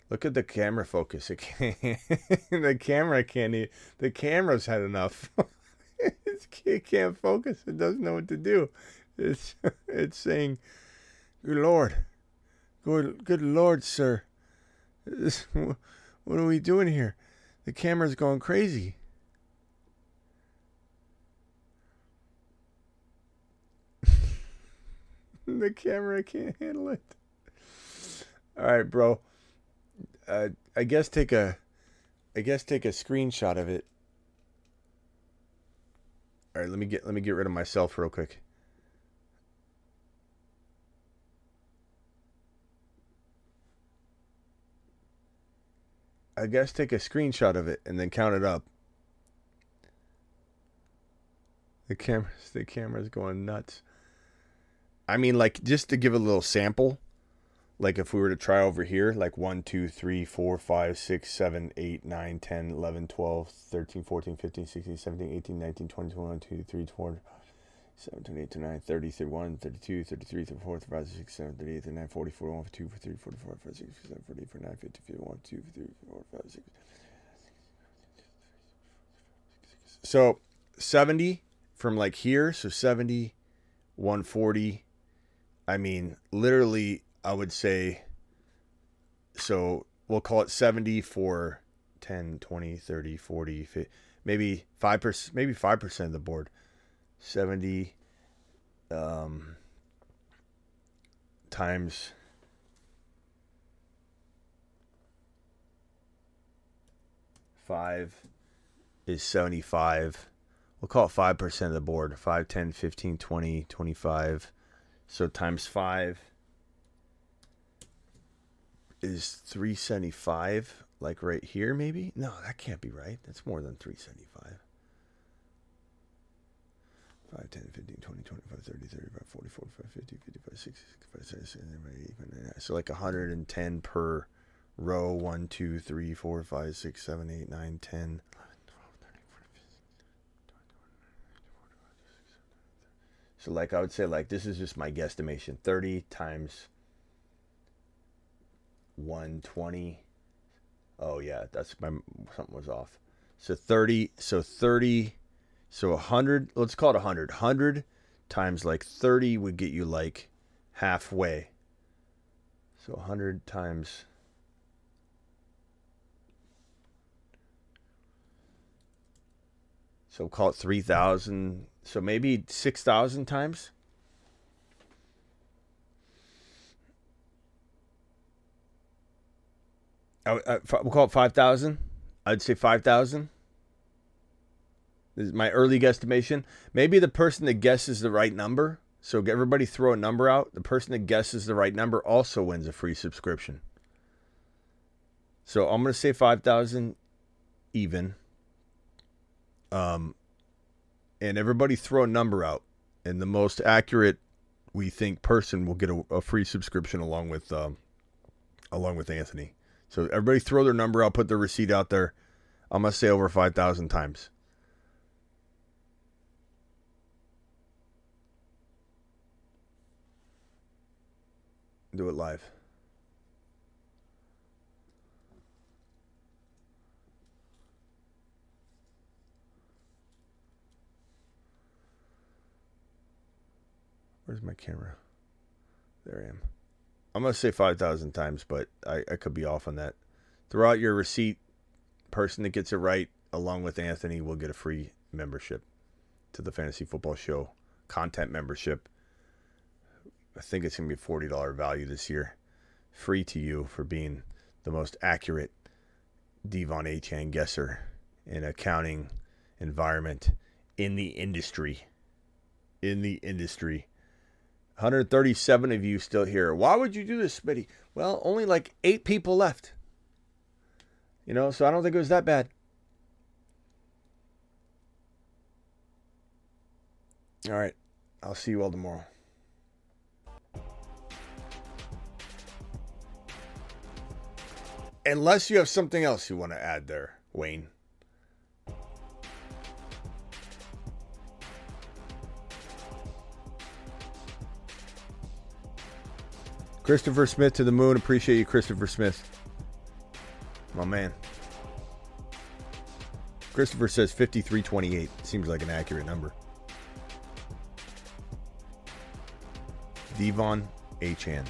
Look at the camera focus. It can't, the camera can't. The camera's had enough. It can't focus. It doesn't know what to do. It's it's saying, "Good Lord, good good Lord, sir, this, what are we doing here? The camera's going crazy." the camera can't handle it. All right, bro. Uh, I guess take a, I guess take a screenshot of it. All right, let me get let me get rid of myself real quick. I guess take a screenshot of it and then count it up. The camera's the camera's going nuts. I mean, like just to give a little sample, like if we were to try over here, like 1, 2, 3, 4, 5, 6, 7, 8, 9, 10, 11, 12, 13, 14, 15, 16, 17, 18, 19, 20, 21, 22, 23, 24, 7, 28, 29, 30, 31, 32, 33, 34, 35, 36, 37, 38, 39, 40, 41, 42, 43, 44, 45, 46, 47, 48, 49, 50, 51, 52, 53, 54, 55, 56. So 70 from like here, so 70, 140. I mean, literally, I would say, so we'll call it 70 for 10, 20, 30, 40, 50, maybe 5%, maybe 5% of the board. 70 um, times five is 75. We'll call it 5% of the board. 5, 10, 15, 20, 25. So times 5 is 375, like right here, maybe? No, that can't be right. That's more than 375. 5, 10, 15, 20, 25, 30, 35, 40, 45, 50, 55, 60, 65, 66, 67, 68, 69. So like 110 per row. 1, 2, 3, 4, 5, 6, 7, 8, 9, 10. So like I would say like this is just my guesstimation. 30 times 120. Oh yeah, that's my something was off. So 30, so 30, so 100, let's call it 100. 100 times like 30 would get you like halfway. So 100 times So call it 3,000. So maybe 6,000 times. I, I, we'll call it 5,000. I'd say 5,000. This is my early guesstimation. Maybe the person that guesses the right number. So everybody throw a number out. The person that guesses the right number also wins a free subscription. So I'm going to say 5,000 even. Um, and everybody throw a number out, and the most accurate we think person will get a, a free subscription along with um, along with Anthony. So everybody throw their number out, put their receipt out there. I'm gonna say over five thousand times. Do it live. Where's my camera? There I am. I'm gonna say five thousand times, but I, I could be off on that. Throw out your receipt. Person that gets it right, along with Anthony, will get a free membership to the Fantasy Football Show content membership. I think it's gonna be a forty dollar value this year, free to you for being the most accurate Devon Achane guesser in accounting environment in the industry. In the industry. 137 of you still here. Why would you do this, Smitty? Well, only like eight people left. You know, so I don't think it was that bad. All right. I'll see you all tomorrow. Unless you have something else you want to add there, Wayne. Christopher Smith to the moon. Appreciate you, Christopher Smith. My man. Christopher says 5328. Seems like an accurate number. Devon Achane.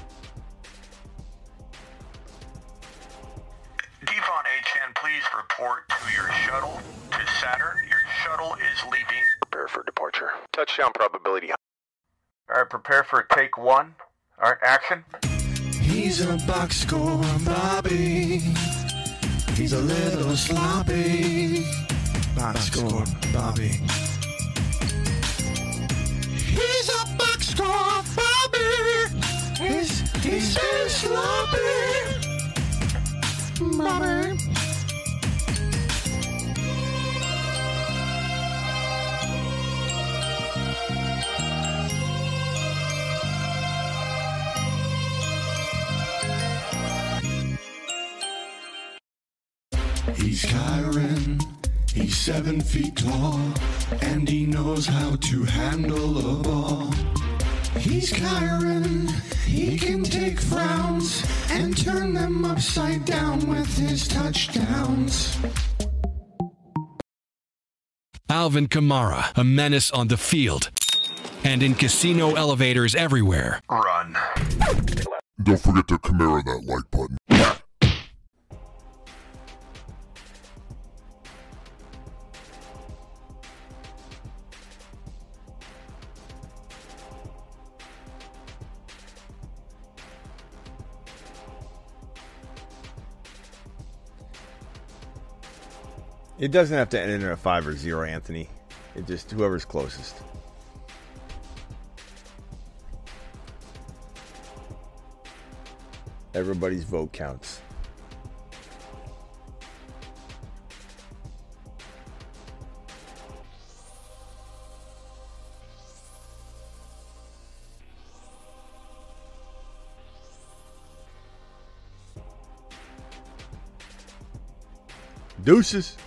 Devon Achane, please report to your shuttle to Saturn. Your shuttle is leaving. Prepare for departure. Touchdown probability. All right, prepare for take one. All right, action. He's a box score Bobby. He's a little sloppy. Box score Bobby. He's a box score Bobby. He's, he's so sloppy. Bobby. Seven feet tall, and he knows how to handle a ball. He's Kyren, he can take frowns and turn them upside down with his touchdowns. Alvin Kamara, a menace on the field and in casino elevators everywhere. Run. Don't forget to Camaro that like button. It doesn't have to end in a five or zero, Anthony. It just whoever's closest. Everybody's vote counts. Deuces.